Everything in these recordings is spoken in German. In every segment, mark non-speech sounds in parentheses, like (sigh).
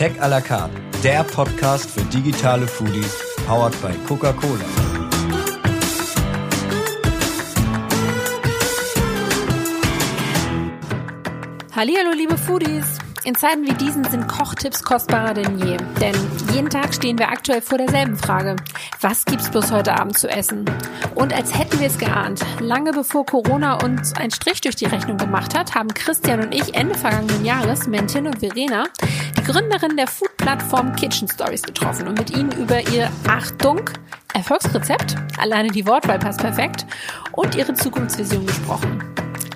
Tech à la carte, der Podcast für digitale Foodies, powered by Coca-Cola. Hallo, liebe Foodies! In Zeiten wie diesen sind Kochtipps kostbarer denn je. Denn jeden Tag stehen wir aktuell vor derselben Frage. Was gibt's bloß heute Abend zu essen? Und als hätten wir es geahnt, lange bevor Corona uns einen Strich durch die Rechnung gemacht hat, haben Christian und ich Ende vergangenen Jahres Mentin und Verena, Gründerin der Food-Plattform Kitchen Stories, getroffen und mit ihnen über ihr Achtung Erfolgsrezept, alleine die Wortwahl passt perfekt, und ihre Zukunftsvision gesprochen.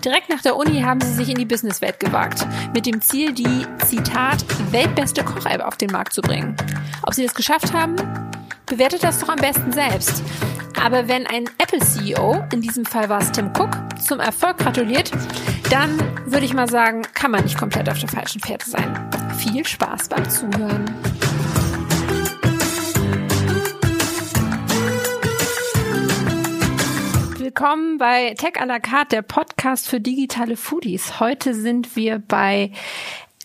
Direkt nach der Uni haben sie sich in die Businesswelt gewagt, mit dem Ziel, die, Zitat, weltbeste Koch-App auf den Markt zu bringen. Ob sie das geschafft haben? Bewertet das doch am besten selbst. Aber wenn ein Apple-CEO, in diesem Fall war es Tim Cook, zum Erfolg gratuliert, dann würde ich mal sagen, kann man nicht komplett auf der falschen Pferde sein. Viel Spaß beim Zuhören. willkommen bei Tech à la carte, der Podcast für digitale Foodies. Heute sind wir bei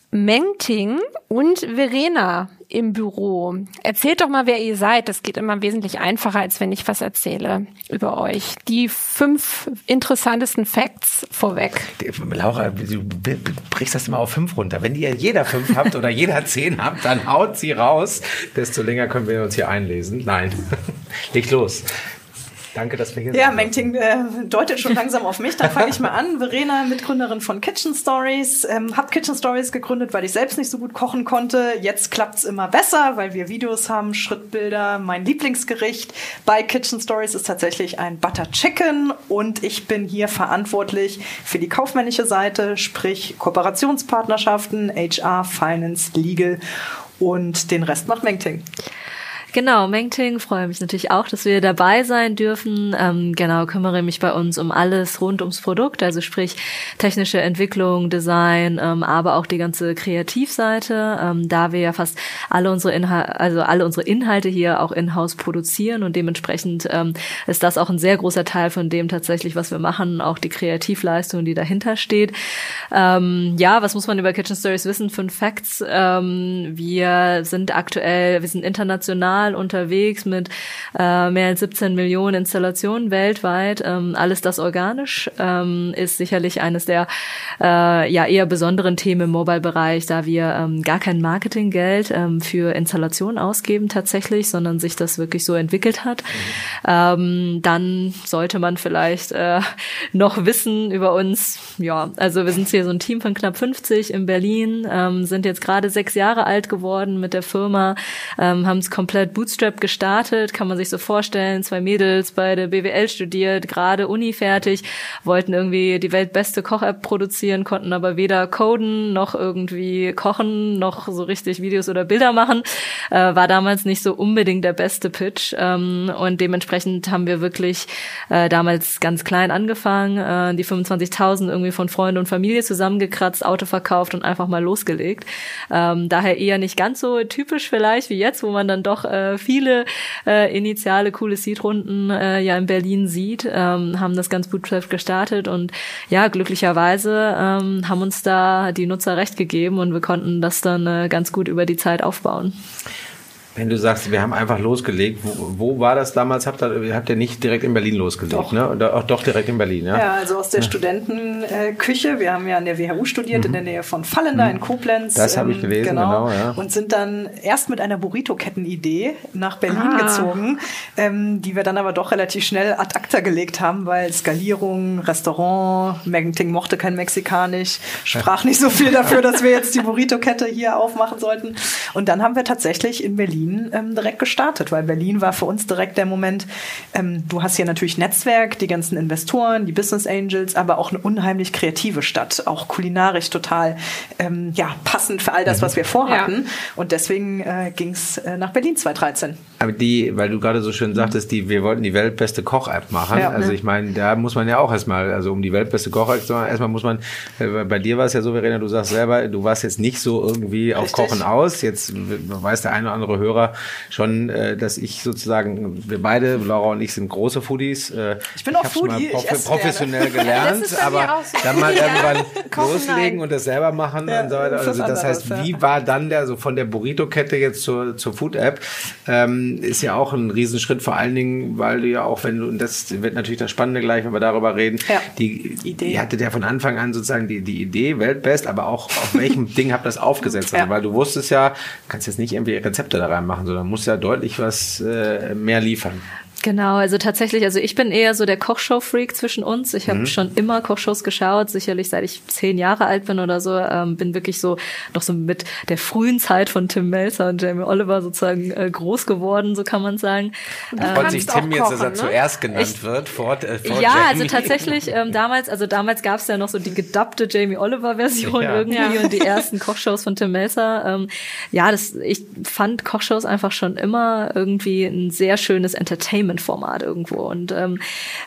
Mengting und Verena im Büro. Erzählt doch mal, wer ihr seid. Das geht immer wesentlich einfacher, als wenn ich was erzähle über euch. Die fünf interessantesten Facts vorweg. Laura, du brichst das immer auf fünf runter. Wenn ihr jeder fünf habt oder jeder (laughs) zehn habt, dann haut sie raus. Desto länger können wir uns hier einlesen. Nein, (laughs) leg los. Danke, dass wir hier ja, sind. Ja, Mengting äh, deutet schon langsam auf mich. Dann fange ich mal an. (laughs) Verena, Mitgründerin von Kitchen Stories. Ähm, hab Kitchen Stories gegründet, weil ich selbst nicht so gut kochen konnte. Jetzt klappt's immer besser, weil wir Videos haben, Schrittbilder. Mein Lieblingsgericht bei Kitchen Stories ist tatsächlich ein Butter Chicken und ich bin hier verantwortlich für die kaufmännische Seite, sprich Kooperationspartnerschaften, HR, Finance, Legal und den Rest macht Mengting. Genau, Mengting, freue mich natürlich auch, dass wir dabei sein dürfen. Ähm, genau, kümmere mich bei uns um alles rund ums Produkt, also sprich technische Entwicklung, Design, ähm, aber auch die ganze Kreativseite, ähm, da wir ja fast alle unsere Inhalte, also alle unsere Inhalte hier auch in-house produzieren und dementsprechend ähm, ist das auch ein sehr großer Teil von dem tatsächlich, was wir machen, auch die Kreativleistung, die dahinter steht. Ähm, ja, was muss man über Kitchen Stories wissen? Fünf Facts. Ähm, wir sind aktuell, wir sind international international unterwegs mit äh, mehr als 17 Millionen Installationen weltweit. Ähm, alles das organisch ähm, ist sicherlich eines der äh, ja eher besonderen Themen im Mobile-Bereich, da wir ähm, gar kein Marketinggeld ähm, für Installationen ausgeben tatsächlich, sondern sich das wirklich so entwickelt hat. Ähm, dann sollte man vielleicht äh, noch wissen über uns. Ja, also wir sind hier so ein Team von knapp 50 in Berlin, ähm, sind jetzt gerade sechs Jahre alt geworden mit der Firma, ähm, haben es komplett mit Bootstrap gestartet, kann man sich so vorstellen. Zwei Mädels bei BWL studiert, gerade Uni fertig, wollten irgendwie die weltbeste Koch-App produzieren, konnten aber weder coden noch irgendwie kochen, noch so richtig Videos oder Bilder machen. Äh, war damals nicht so unbedingt der beste Pitch. Ähm, und dementsprechend haben wir wirklich äh, damals ganz klein angefangen, äh, die 25.000 irgendwie von Freunden und Familie zusammengekratzt, Auto verkauft und einfach mal losgelegt. Ähm, daher eher nicht ganz so typisch vielleicht wie jetzt, wo man dann doch äh, äh, viele äh, initiale coole Seed-Runden äh, ja in Berlin sieht, ähm, haben das ganz gut gestartet und ja, glücklicherweise ähm, haben uns da die Nutzer recht gegeben und wir konnten das dann äh, ganz gut über die Zeit aufbauen. Wenn du sagst, wir haben einfach losgelegt, wo, wo war das damals? Habt ihr, habt ihr nicht direkt in Berlin losgelegt? Doch. Ne? Oder auch doch direkt in Berlin, ja? Ja, also aus der ja. Studentenküche. Wir haben ja an der WHU studiert, mhm. in der Nähe von Fallender mhm. in Koblenz. Das habe ich ähm, gelesen, genau. genau ja. Und sind dann erst mit einer Burrito-Kettenidee nach Berlin ah. gezogen, ähm, die wir dann aber doch relativ schnell ad acta gelegt haben, weil Skalierung, Restaurant, Megenting mochte kein Mexikanisch, sprach nicht so viel dafür, dass wir jetzt die (laughs) Burrito-Kette hier aufmachen sollten. Und dann haben wir tatsächlich in Berlin Berlin ähm, direkt gestartet, weil Berlin war für uns direkt der Moment, ähm, du hast hier natürlich Netzwerk, die ganzen Investoren, die Business Angels, aber auch eine unheimlich kreative Stadt, auch kulinarisch total ähm, ja, passend für all das, was wir vorhatten. Ja. Und deswegen äh, ging es äh, nach Berlin 2013. Aber die, weil du gerade so schön sagtest, die, wir wollten die weltbeste Koch-App machen. Ja, also ich meine, da muss man ja auch erstmal, also um die weltbeste Koch-App zu machen, erstmal muss man, äh, bei dir war es ja so, Verena, du sagst selber, du warst jetzt nicht so irgendwie auf Richtig. Kochen aus. Jetzt weiß der eine oder andere Hörer, Hörer schon, äh, dass ich sozusagen, wir beide, Laura und ich, sind große Foodies. Äh, ich bin auch hab's Foodie, ich prof esse professionell Das gelernt, aber auch so. dann mal Ja. irgendwann Kochen, loslegen nein. und das selber machen Ja, und so weiter. Also das heißt, anderes, wie ja. war dann der so von der Burrito-Kette jetzt zur, zur Food-App? Ähm, ist ja auch ein Riesenschritt, vor allen Dingen, weil du ja auch, wenn du, und das wird natürlich das Spannende gleich, wenn wir darüber reden, Ja. die Idee. Ihr hattet ja von Anfang an sozusagen die, die Idee, Weltbest, aber auch auf welchem (laughs) Ding habt ihr das aufgesetzt? Also, Ja. Weil du wusstest ja, du kannst jetzt nicht irgendwie Rezepte da reinmachen, sondern musst ja deutlich was äh, mehr liefern. Genau, also tatsächlich, also ich bin eher so der Kochshow-Freak zwischen uns. Ich habe schon immer Kochshows geschaut, sicherlich seit ich zehn Jahre alt bin oder so. Ähm, bin wirklich so noch so mit der frühen Zeit von Tim Melzer und Jamie Oliver sozusagen äh, groß geworden, so kann man sagen. Freut sich kannst auch Tim jetzt, dass er ne? zuerst genannt wird vor, äh, vor Ja, Jamie. also tatsächlich ähm, damals, also damals gab es ja noch so die gedubbte Jamie Oliver Version Ja. irgendwie Ja. und die (laughs) ersten Kochshows von Tim Melzer. Ähm, ja, das ich fand Kochshows einfach schon immer irgendwie ein sehr schönes Entertainment-Format irgendwo und ähm,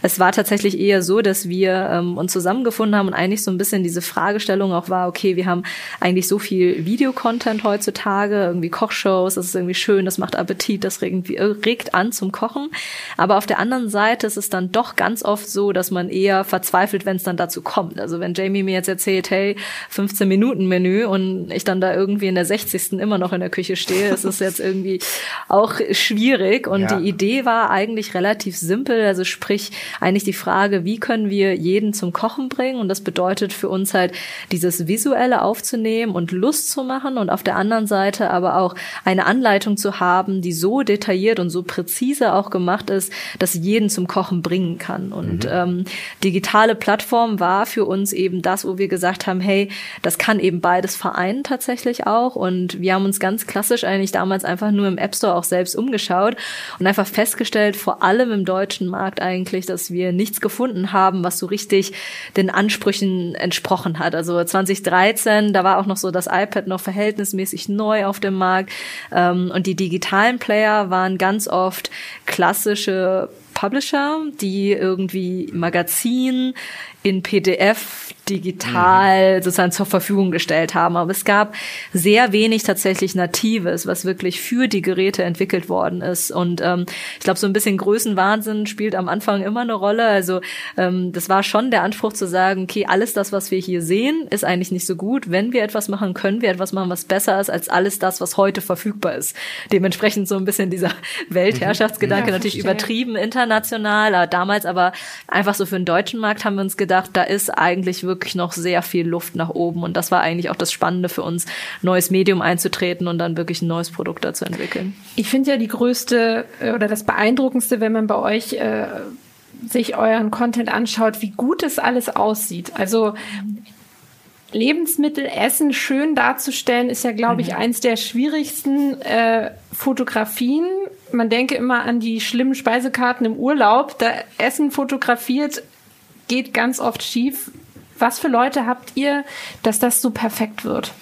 es war tatsächlich eher so, dass wir ähm, uns zusammengefunden haben und eigentlich so ein bisschen diese Fragestellung auch war, okay, wir haben eigentlich so viel Videocontent heutzutage, irgendwie Kochshows, das ist irgendwie schön, das macht Appetit, das irgendwie regt an zum Kochen, aber auf der anderen Seite ist es dann doch ganz oft so, dass man eher verzweifelt, wenn es dann dazu kommt. Also wenn Jamie mir jetzt erzählt, hey, 15 Minuten Menü und ich dann da irgendwie in der 60. immer noch in der Küche stehe, ist es jetzt irgendwie auch schwierig. Und Ja. die Idee war eigentlich relativ simpel. Also sprich eigentlich die Frage, wie können wir jeden zum Kochen bringen? Und das bedeutet für uns halt dieses Visuelle aufzunehmen und Lust zu machen und auf der anderen Seite aber auch eine Anleitung zu haben, die so detailliert und so präzise auch gemacht ist, dass jeden zum Kochen bringen kann. Und ähm, digitale Plattform war für uns eben das, wo wir gesagt haben, hey, das kann eben beides vereinen tatsächlich auch. Und wir haben uns ganz klassisch eigentlich damals einfach nur im App Store auch selbst umgeschaut und einfach festgestellt, vor allem im deutschen Markt eigentlich, dass wir nichts gefunden haben, was so richtig den Ansprüchen entsprochen hat. Also 2013, da war auch noch so das iPad noch verhältnismäßig neu auf dem Markt. Ähm, und die digitalen Player waren ganz oft klassische Publisher, die irgendwie Magazin in PDF digital sozusagen zur Verfügung gestellt haben. Aber es gab sehr wenig tatsächlich Natives, was wirklich für die Geräte entwickelt worden ist. Und ähm, ich glaube, so ein bisschen Größenwahnsinn spielt am Anfang immer eine Rolle. Also ähm, das war schon der Anspruch zu sagen, okay, alles das, was wir hier sehen, ist eigentlich nicht so gut. Wenn wir etwas machen, können wir etwas machen, was besser ist als alles das, was heute verfügbar ist. Dementsprechend so ein bisschen dieser Weltherrschaftsgedanke Ja, natürlich übertrieben international, aber damals aber einfach so für den deutschen Markt haben wir uns gedacht, da ist eigentlich wirklich noch sehr viel Luft nach oben und das war eigentlich auch das Spannende für uns, neues Medium einzutreten und dann wirklich ein neues Produkt dazu entwickeln. Ich finde ja die größte äh, oder das beeindruckendste, wenn man bei euch äh, sich euren Content anschaut, wie gut es alles aussieht. Also Lebensmittel, Essen schön darzustellen, ist ja, glaube ich, eins der schwierigsten äh, Fotografien. Man denke immer an die schlimmen Speisekarten im Urlaub. Da Essen fotografiert geht ganz oft schief. Was für Leute habt ihr, dass das so perfekt wird?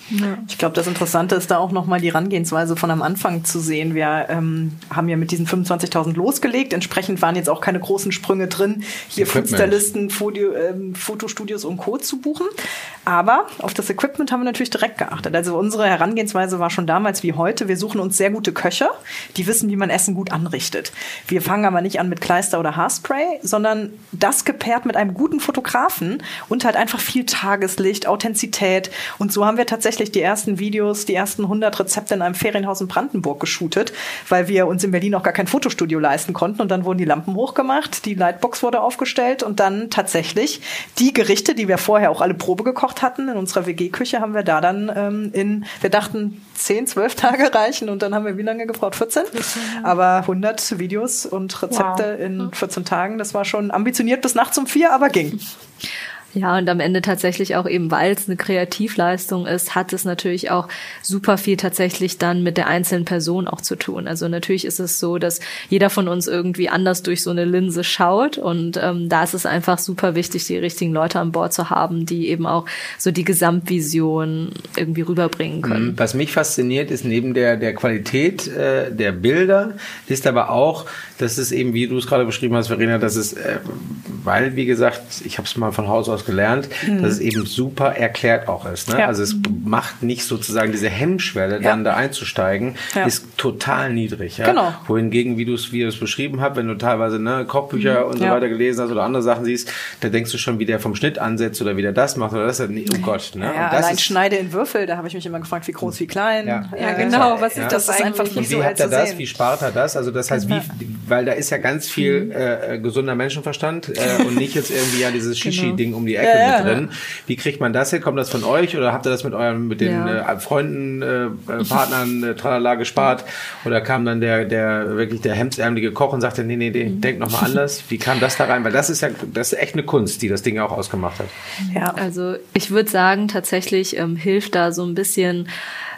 Ich glaube, das Interessante ist da auch nochmal die Herangehensweise von am Anfang zu sehen. Wir ähm, haben ja mit diesen 25.000 losgelegt. Entsprechend waren jetzt auch keine großen Sprünge drin, hier Foto, ähm, Fotostudios und Co. zu buchen. Aber auf das Equipment haben wir natürlich direkt geachtet. Also unsere Herangehensweise war schon damals wie heute. Wir suchen uns sehr gute Köche, die wissen, wie man Essen gut anrichtet. Wir fangen aber nicht an mit Kleister oder Haarspray, sondern das gepaart mit einem guten Fotografen und halt einfach viel Tageslicht, Authentizität. Und so haben wir tatsächlich die ersten Videos, die ersten 100 Rezepte in einem Ferienhaus in Brandenburg geshootet, weil wir uns in Berlin auch gar kein Fotostudio leisten konnten. Und dann wurden die Lampen hochgemacht, die Lightbox wurde aufgestellt und dann tatsächlich die Gerichte, die wir vorher auch alle Probe gekocht hatten, in unserer WG-Küche haben wir da dann ähm, in, wir dachten, 10, 12 Tage reichen und dann haben wir wie lange gebraucht? 14? Aber 100 Videos und Rezepte Wow. in 14 Tagen, das war schon ambitioniert bis nachts um vier, aber ging. (laughs) Ja, und am Ende tatsächlich auch eben, weil es eine Kreativleistung ist, hat es natürlich auch super viel tatsächlich dann mit der einzelnen Person auch zu tun. Also natürlich ist es so, dass jeder von uns irgendwie anders durch so eine Linse schaut und ähm, da ist es einfach super wichtig, die richtigen Leute an Bord zu haben, die eben auch so die Gesamtvision irgendwie rüberbringen können. Was mich fasziniert, ist neben der, der Qualität äh, der Bilder, ist aber auch, dass es eben, wie du es gerade beschrieben hast, Verena, dass es, äh, weil, wie gesagt, ich habe es mal von Haus aus daraus gelernt, mhm. dass es eben super erklärt auch ist. Ne? Ja. Also es macht nicht sozusagen diese Hemmschwelle, ja. dann da einzusteigen, ja. ist total niedrig. Ja? Genau. Wohingegen, wie du es wie beschrieben hast, wenn du teilweise ne, Kochbücher mhm. und so weiter gelesen hast oder andere Sachen siehst, da denkst du schon, wie der vom Schnitt ansetzt oder wie der das macht oder das. Oh Gott. Ne? Ja, allein Schneide in Würfel, da habe ich mich immer gefragt, wie groß, wie klein. Ja, ja genau. Was ist das, das ist einfach nicht Wie hat er das? Wie spart er das? Also das heißt, wie, weil da ist ja ganz viel mhm. äh, gesunder Menschenverstand äh, und nicht jetzt irgendwie ja dieses genau. Shishi-Ding um die Ecke ja, mit drin. Wie kriegt man das hin? Kommt das von euch oder habt ihr das mit euren, mit den äh, Freunden, äh, äh, Partnern, äh, tralala gespart? Oder kam dann der, der wirklich der hemdsärmelige Koch und sagte, nee, nee, nee, mhm. denk nochmal anders. Wie kam das da rein? Weil das ist ja, das ist echt eine Kunst, die das Ding auch ausgemacht hat. Ja, also ich würde sagen, tatsächlich ähm, hilft da so ein bisschen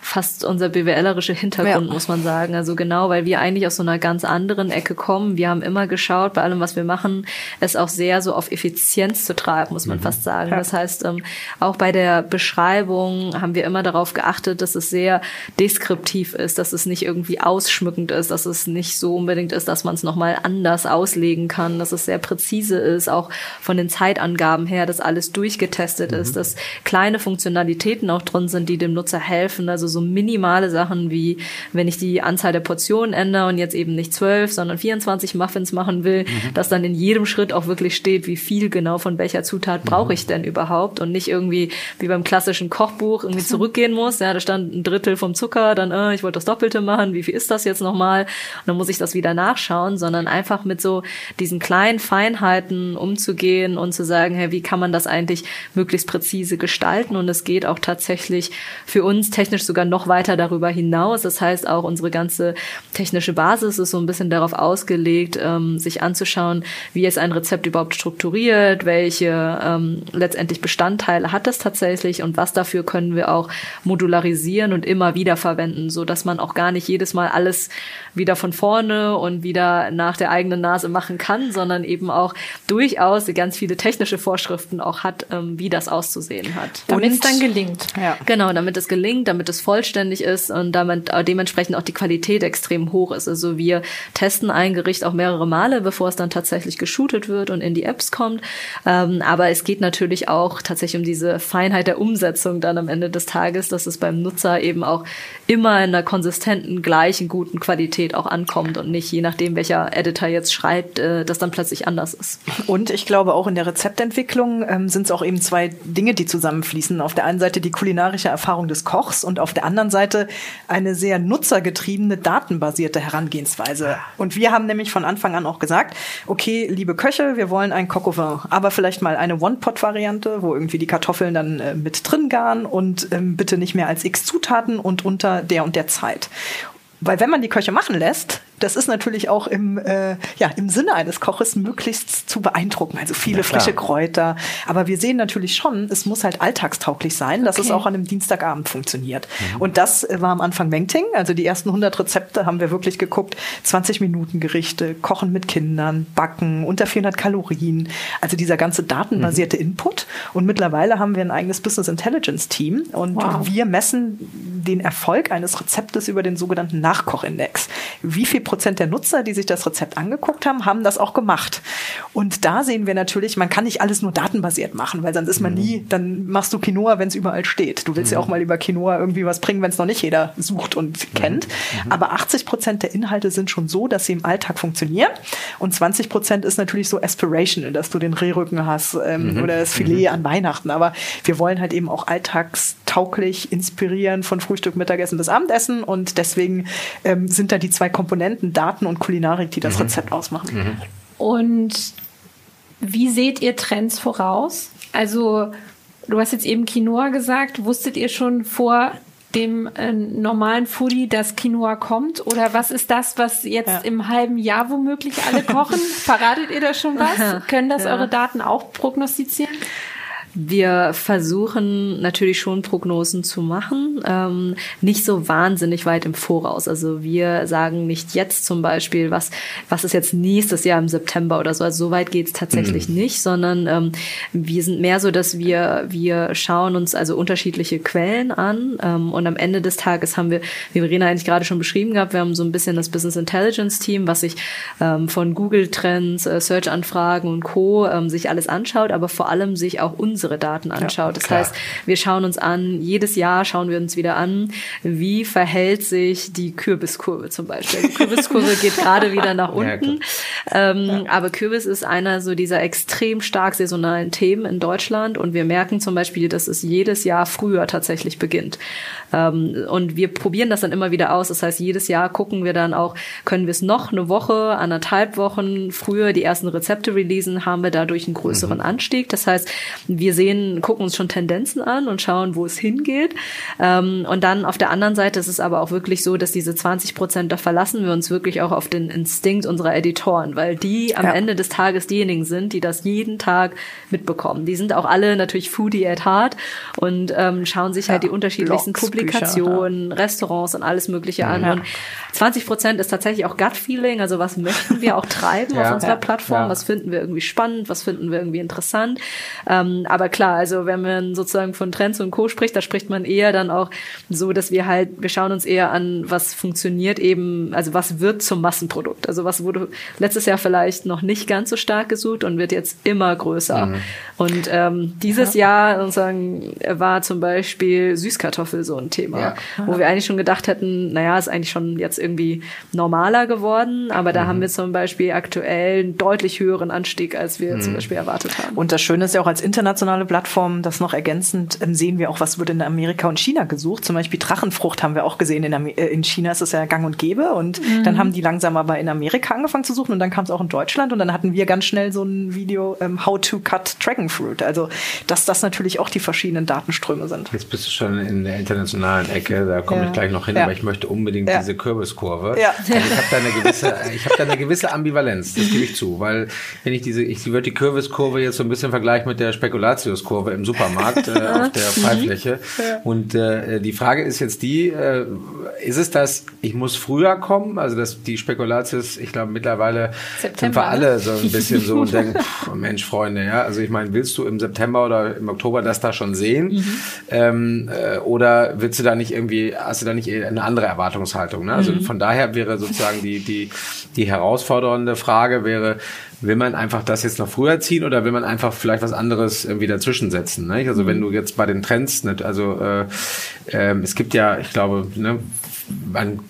fast unser BWLerische Hintergrund, ja. muss man sagen. Also genau, weil wir eigentlich aus so einer ganz anderen Ecke kommen. Wir haben immer geschaut, bei allem, was wir machen, es auch sehr so auf Effizienz zu treiben, muss man mhm. fast sagen. Ja. Das heißt, ähm, auch bei der Beschreibung haben wir immer darauf geachtet, dass es sehr deskriptiv ist, dass es nicht irgendwie ausschmückend ist, dass es nicht so unbedingt ist, dass man es nochmal anders auslegen kann, dass es sehr präzise ist, auch von den Zeitangaben her, dass alles durchgetestet mhm. ist, dass kleine Funktionalitäten auch drin sind, die dem Nutzer helfen. Also so minimale Sachen wie, wenn ich die Anzahl der Portionen ändere und jetzt eben nicht zwölf, sondern 24 Muffins machen will, mhm. dass dann in jedem Schritt auch wirklich steht, wie viel genau von welcher Zutat mhm. brauche ich denn überhaupt und nicht irgendwie wie beim klassischen Kochbuch irgendwie zurückgehen muss. Ja, da stand ein Drittel vom Zucker, dann, äh, ich wollte das Doppelte machen, wie viel ist das jetzt nochmal? Und dann muss ich das wieder nachschauen, sondern einfach mit so diesen kleinen Feinheiten umzugehen und zu sagen, hey, wie kann man das eigentlich möglichst präzise gestalten? Und es geht auch tatsächlich für uns technisch sogar sogar noch weiter darüber hinaus. Das heißt, auch unsere ganze technische Basis ist so ein bisschen darauf ausgelegt, ähm, sich anzuschauen, wie ist ein Rezept überhaupt strukturiert, welche ähm, letztendlich Bestandteile hat es tatsächlich und was dafür können wir auch modularisieren und immer wieder verwenden, so dass man auch gar nicht jedes Mal alles wieder von vorne und wieder nach der eigenen Nase machen kann, sondern eben auch durchaus ganz viele technische Vorschriften auch hat, ähm, wie das auszusehen hat. Damit es dann gelingt. Ja. Genau, damit es gelingt, damit es vollständig ist und damit äh, dementsprechend auch die Qualität extrem hoch ist. Also wir testen ein Gericht auch mehrere Male, bevor es dann tatsächlich geshootet wird und in die Apps kommt. Ähm, aber es geht natürlich auch tatsächlich um diese Feinheit der Umsetzung dann am Ende des Tages, dass es beim Nutzer eben auch immer in einer konsistenten, gleichen, guten Qualität auch ankommt und nicht je nachdem, welcher Editor jetzt schreibt, äh, das dann plötzlich anders ist. Und ich glaube auch in der Rezeptentwicklung ähm, sind es auch eben zwei Dinge, die zusammenfließen. Auf der einen Seite die kulinarische Erfahrung des Kochs und auf der anderen Seite eine sehr nutzergetriebene, datenbasierte Herangehensweise. Und wir haben nämlich von Anfang an auch gesagt, okay, liebe Köche, wir wollen ein Coq aber vielleicht mal eine One-Pot-Variante, wo irgendwie die Kartoffeln dann äh, mit drin garen und ähm, bitte nicht mehr als x Zutaten und unter der und der Zeit. Weil wenn man die Köche machen lässt, das ist natürlich auch im, äh, ja, im Sinne eines Koches möglichst zu beeindrucken. Also viele ja, frische Kräuter. Aber wir sehen natürlich schon, es muss halt alltagstauglich sein, dass okay. es auch an einem Dienstagabend funktioniert. Mhm. Und das war am Anfang Mengting. Also die ersten 100 Rezepte haben wir wirklich geguckt. 20 Minuten Gerichte, Kochen mit Kindern, Backen, unter 400 Kalorien. Also dieser ganze datenbasierte mhm. Input. Und mittlerweile haben wir ein eigenes Business Intelligence Team. Und wow. wir messen den Erfolg eines Rezeptes über den sogenannten Nachkochindex. Wie viel Prozent der Nutzer, die sich das Rezept angeguckt haben, haben das auch gemacht. Und da sehen wir natürlich, man kann nicht alles nur datenbasiert machen, weil sonst ist man mhm. nie, dann machst du Quinoa, wenn es überall steht. Du willst mhm. ja auch mal über Quinoa irgendwie was bringen, wenn es noch nicht jeder sucht und mhm. kennt. Mhm. Aber 80 Prozent der Inhalte sind schon so, dass sie im Alltag funktionieren. Und 20 Prozent ist natürlich so aspirational, dass du den Rehrücken hast ähm, mhm. oder das Filet an Weihnachten. Aber wir wollen halt eben auch alltagstauglich inspirieren von Frühstück, Mittagessen bis Abendessen. Und deswegen ähm, sind da die zwei Komponenten Komponenten Daten und Kulinarik, die das mhm. Rezept ausmachen. Mhm. Und wie seht ihr Trends voraus? Also, du hast jetzt eben Quinoa gesagt. Wusstet ihr schon vor dem äh, normalen Foodie, dass Quinoa kommt? Oder was ist das, was jetzt ja. im halben Jahr womöglich alle kochen? (laughs) Verratet ihr da schon was? Können das ja. eure Daten auch prognostizieren? Wir versuchen natürlich schon Prognosen zu machen, ähm, nicht so wahnsinnig weit im Voraus. Also wir sagen nicht jetzt zum Beispiel, was, was ist jetzt nächstes Jahr im September oder so. Also so weit geht's tatsächlich mhm. nicht, sondern ähm, wir sind mehr so, dass wir, wir schauen uns also unterschiedliche Quellen an ähm, und am Ende des Tages haben wir, wie Verena eigentlich gerade schon beschrieben gehabt, wir haben so ein bisschen das Business Intelligence Team, was sich ähm, von Google Trends, äh, Search-Anfragen und Co. Ähm, sich alles anschaut, aber vor allem sich auch unsere Daten anschaut. Ja, das heißt, wir schauen uns an, jedes Jahr schauen wir uns wieder an, wie verhält sich die Kürbiskurve zum Beispiel. Die Kürbiskurve geht (laughs) gerade wieder nach unten. Ja, ähm, ja. Aber Kürbis ist einer so dieser extrem stark saisonalen Themen in Deutschland und wir merken zum Beispiel, dass es jedes Jahr früher tatsächlich beginnt. Ähm, und wir probieren das dann immer wieder aus. Das heißt, jedes Jahr gucken wir dann auch, können wir es noch eine Woche, anderthalb Wochen früher die ersten Rezepte releasen, haben wir dadurch einen größeren mhm. Anstieg. Das heißt, wir sehen, gucken uns schon Tendenzen an und schauen, wo es hingeht. Ähm, und dann auf der anderen Seite ist es aber auch wirklich so, dass diese 20 Prozent, da verlassen wir uns wirklich auch auf den Instinkt unserer Editoren, weil die am ja. Ende des Tages diejenigen sind, die das jeden Tag mitbekommen. Die sind auch alle natürlich Foodie at heart und ähm, schauen sich halt ja, halt die unterschiedlichsten Blogs, Publikationen, Bücher, ja. Restaurants und alles Mögliche an. Und 20 Prozent ist tatsächlich auch Gut Feeling, also was möchten wir auch treiben (laughs) auf unserer Plattform, was finden wir irgendwie spannend, was finden wir irgendwie interessant. Ähm, aber klar, also wenn man sozusagen von Trends und Co. spricht, da spricht man eher dann auch so, dass wir halt, wir schauen uns eher an, was funktioniert eben, also was wird zum Massenprodukt. Also was wurde letztes Jahr vielleicht noch nicht ganz so stark gesucht und wird jetzt immer größer. Mhm. Und ähm, dieses ja. Jahr sozusagen war zum Beispiel Süßkartoffel so ein Thema, ja. wo wir eigentlich schon gedacht hätten, naja, ist eigentlich schon jetzt irgendwie normaler geworden, aber da mhm. haben wir zum Beispiel aktuell einen deutlich höheren Anstieg, als wir mhm. zum Beispiel erwartet haben. Und das Schöne ist ja auch als internationale Plattform, das noch ergänzend sehen wir auch, was wird in Amerika und China gesucht. Zum Beispiel Drachenfrucht haben wir auch gesehen. In, Amer äh, in China ist es ja gang und gäbe und mhm. dann haben die langsam aber in Amerika angefangen zu suchen und dann kam es auch in Deutschland und dann hatten wir ganz schnell so ein Video, ähm, How to Cut Dragon Fruit. Also, dass das natürlich auch die verschiedenen Datenströme sind. Jetzt bist du schon in der internationalen Ecke, da komme ja. ich gleich noch hin, ja. aber ich möchte unbedingt ja. diese Kürbiskurve. Ja. Also ich habe da eine gewisse, ich habe da eine gewisse Ambivalenz, das gebe ich zu, weil wenn ich diese, ich würde die Kürbiskurve jetzt so ein bisschen vergleichen mit der Spekulatiuskurve im Supermarkt äh, auf der (laughs) Freifläche. Und äh, die Frage ist jetzt die, äh, ist es das, ich muss früher kommen, also dass die Spekulatius, ich glaube mittlerweile September, sind wir alle so ein bisschen so (laughs) und denken, pff, Mensch, Freunde, ja, also ich meine, willst du im September oder im Oktober das da schon sehen? Mhm. Ähm, äh, oder willst du da nicht irgendwie, hast du da nicht eine andere Erwartungshaltung? Ne? Also mhm. von daher wäre sozusagen die, die, die herausfordernde Frage wäre, will man einfach das jetzt noch früher ziehen oder will man einfach vielleicht was anderes irgendwie dazwischen setzen? Ne? Also wenn mhm. du jetzt bei den Trends, nicht, also äh, äh, es gibt ja, ich glaube, ne, man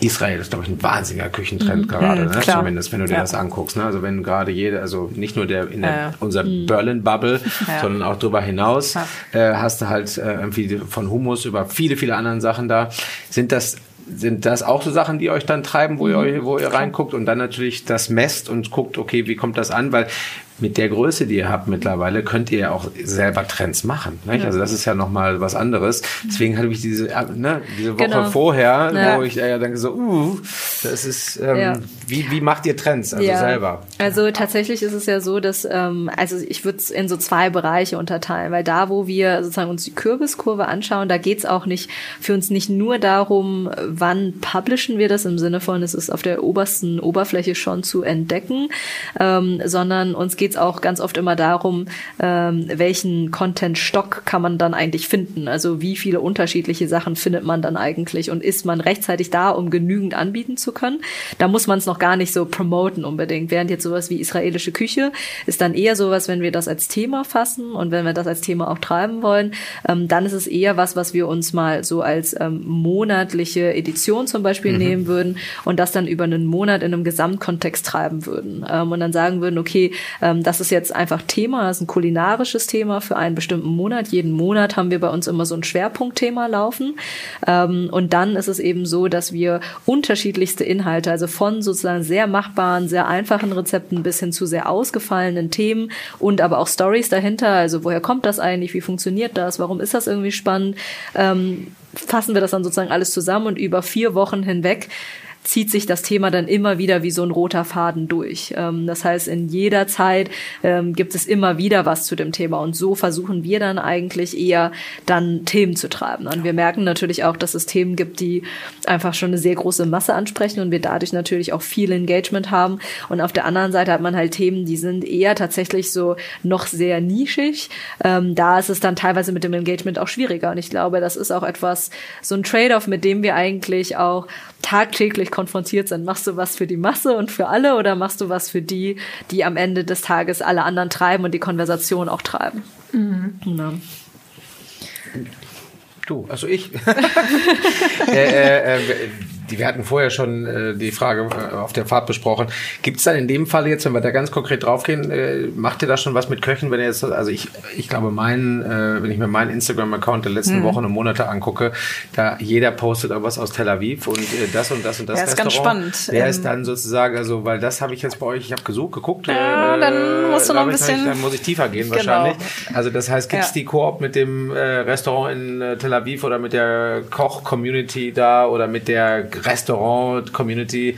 Israel ist, glaube ich, ein wahnsinniger Küchentrend mhm. gerade, mhm, ne? zumindest wenn du dir ja. das anguckst. Ne? Also wenn gerade jede, also nicht nur der in der, ja. unser mhm. Berlin-Bubble, (laughs) ja. sondern auch darüber hinaus, äh, hast du halt äh, irgendwie von Humus über viele, viele anderen Sachen da. Sind das sind das auch so Sachen, die euch dann treiben, wo ihr, mhm. wo ihr reinguckt und dann natürlich das messt und guckt, okay, wie kommt das an? Weil mit der Größe, die ihr habt mittlerweile, könnt ihr ja auch selber Trends machen. Nicht? Ja. Also das ist ja nochmal was anderes. Deswegen hatte ich diese, äh, ne, diese Woche genau. vorher, ja. wo ich ja denke so, uh, das ist, ähm, ja. wie, wie macht ihr Trends also selber? Also tatsächlich ist es ja so, dass, ähm, also ich würde es in so zwei Bereiche unterteilen, weil da, wo wir sozusagen uns die Kürbiskurve anschauen, da geht's auch nicht für uns nicht nur darum, wann publishen wir das im Sinne von, es ist auf der obersten Oberfläche schon zu entdecken, ähm, sondern uns geht geht es auch ganz oft immer darum, ähm, welchen Content-Stock kann man dann eigentlich finden. Also wie viele unterschiedliche Sachen findet man dann eigentlich und ist man rechtzeitig da, um genügend anbieten zu können. Da muss man es noch gar nicht so promoten unbedingt. Während jetzt sowas wie israelische Küche ist dann eher sowas, wenn wir das als Thema fassen und wenn wir das als Thema auch treiben wollen, ähm, dann ist es eher was, was wir uns mal so als ähm, monatliche Edition zum Beispiel mhm. nehmen würden und das dann über einen Monat in einem Gesamtkontext treiben würden. Ähm, und dann sagen würden, okay, ähm, das ist jetzt einfach Thema, das ist ein kulinarisches Thema für einen bestimmten Monat. Jeden Monat haben wir bei uns immer so ein Schwerpunktthema laufen. Ähm, und dann ist es eben so, dass wir unterschiedlichste Inhalte, also von sozusagen sehr machbaren, sehr einfachen Rezepten bis hin zu sehr ausgefallenen Themen und aber auch Stories dahinter. Also woher kommt das eigentlich? Wie funktioniert das? Warum ist das irgendwie spannend? Ähm, fassen wir das dann sozusagen alles zusammen und über vier Wochen hinweg zieht sich das Thema dann immer wieder wie so ein roter Faden durch. Ähm, das heißt, in jeder Zeit ähm, gibt es immer wieder was zu dem Thema und so versuchen wir dann eigentlich eher dann Themen zu treiben. Und wir merken natürlich auch, dass es Themen gibt, die einfach schon eine sehr große Masse ansprechen und wir dadurch natürlich auch viel Engagement haben. Und auf der anderen Seite hat man halt Themen, die sind eher tatsächlich so noch sehr nischig. Ähm, da ist es dann teilweise mit dem Engagement auch schwieriger. Und ich glaube, das ist auch etwas, so ein Trade-off, mit dem wir eigentlich auch tagtäglich konfrontiert sind. Machst du was für die Masse und für alle oder machst du was für die, die am Ende des Tages alle anderen treiben und die Konversation auch treiben? Mhm. Ja. Du, also ich. (laughs) äh, äh, äh, die, wir hatten vorher schon äh, die Frage äh, auf der Fahrt besprochen. Gibt es dann in dem Fall jetzt, wenn wir da ganz konkret draufgehen, äh, macht ihr da schon was mit Köchen, wenn ihr jetzt, also ich, ich glaube, mein, äh, wenn ich mir meinen Instagram-Account der letzten mhm. Wochen und Monate angucke, da jeder postet auch was aus Tel Aviv und äh, das und das und das ja, ist ganz spannend. Wer ähm, ist dann sozusagen, also, weil das habe ich jetzt bei euch, ich habe gesucht, geguckt. Ja, äh, dann musst du noch ein bisschen. Ich, dann muss ich tiefer gehen Genau. wahrscheinlich. Also das heißt, gibt es Ja. die Koop mit dem äh, Restaurant in äh, Tel Aviv oder mit der Koch-Community da oder mit der Restaurant-Community,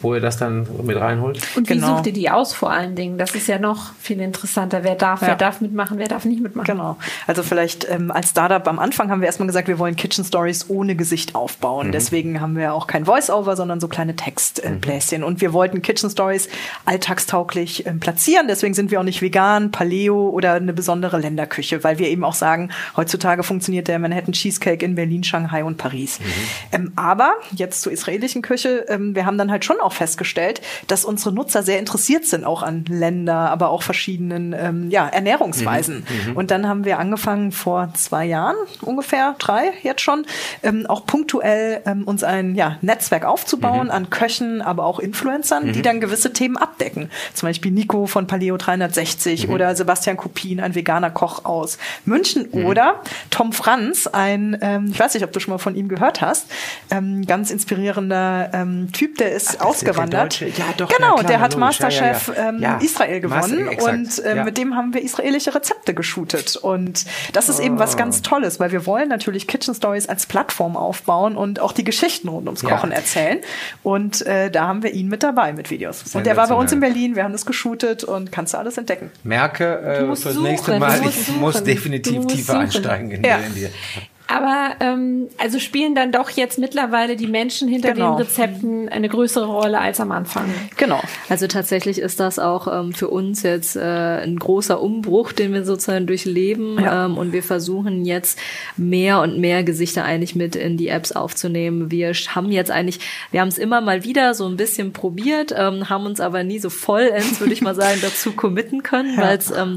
wo ihr das dann mit reinholt? Und wie Genau. sucht ihr die aus vor allen Dingen? Das ist ja noch viel interessanter. Wer darf, Ja. wer darf mitmachen, wer darf nicht mitmachen? Genau. Also vielleicht ähm, als Startup am Anfang haben wir erstmal gesagt, wir wollen Kitchen Stories ohne Gesicht aufbauen. Deswegen haben wir auch kein Voice-Over, sondern so kleine Textbläschen. Und wir wollten Kitchen Stories alltagstauglich ähm, platzieren. Deswegen sind wir auch nicht vegan, Paleo oder eine besondere Länderküche, weil wir eben auch sagen, heutzutage funktioniert der Manhattan Cheesecake in Berlin, Shanghai und Paris. Ähm, aber jetzt zur israelischen Küche, ähm, wir haben dann halt schon auch festgestellt, dass unsere Nutzer sehr interessiert sind auch an Länder, aber auch verschiedenen ähm, ja, Ernährungsweisen. Und dann haben wir angefangen vor zwei Jahren, ungefähr drei jetzt schon, ähm, auch punktuell ähm, uns ein ja, Netzwerk aufzubauen an Köchen, aber auch Influencern, die dann gewisse Themen abdecken. Zum Beispiel Nico von Paleo 360 oder Sebastian Kupin, ein veganer Koch aus München oder Tom Franz, ein, ähm, ich weiß nicht, ob du schon mal von ihm gehört hast, ähm, ganz inspirierender ähm, Typ, der ist Ach, der ausgewandert. Deutsche- ja, doch, genau, ja, klar, der hat logisch. Ja, ja, ja. Masterchef ähm, Ja. Israel Master- gewonnen exakt, und ähm, ja. mit dem haben wir israelische Rezepte geshootet. Und das ist eben was ganz Tolles, weil wir wollen natürlich Kitchen Stories als Plattform aufbauen und auch die Geschichten rund ums Ja. Kochen erzählen. Und äh, da haben wir ihn mit dabei mit Videos. Und der war bei uns in. Berlin, wir haben das geshootet und kannst du alles entdecken. Merke äh, Du musst fürs suchen, nächste Mal, musst ich suchen. muss definitiv tiefer suchen. einsteigen in, Ja. in die. Aber ähm, also spielen dann doch jetzt mittlerweile die Menschen hinter Genau. den Rezepten eine größere Rolle als am Anfang. Genau. Also tatsächlich ist das auch ähm, für uns jetzt äh, ein großer Umbruch, den wir sozusagen durchleben. Ja. Ähm, und wir versuchen jetzt mehr und mehr Gesichter eigentlich mit in die Apps aufzunehmen. Wir haben jetzt eigentlich, wir haben es immer mal wieder so ein bisschen probiert, ähm, haben uns aber nie so vollends, würde ich mal sagen, (laughs) dazu committen können, weil es ähm,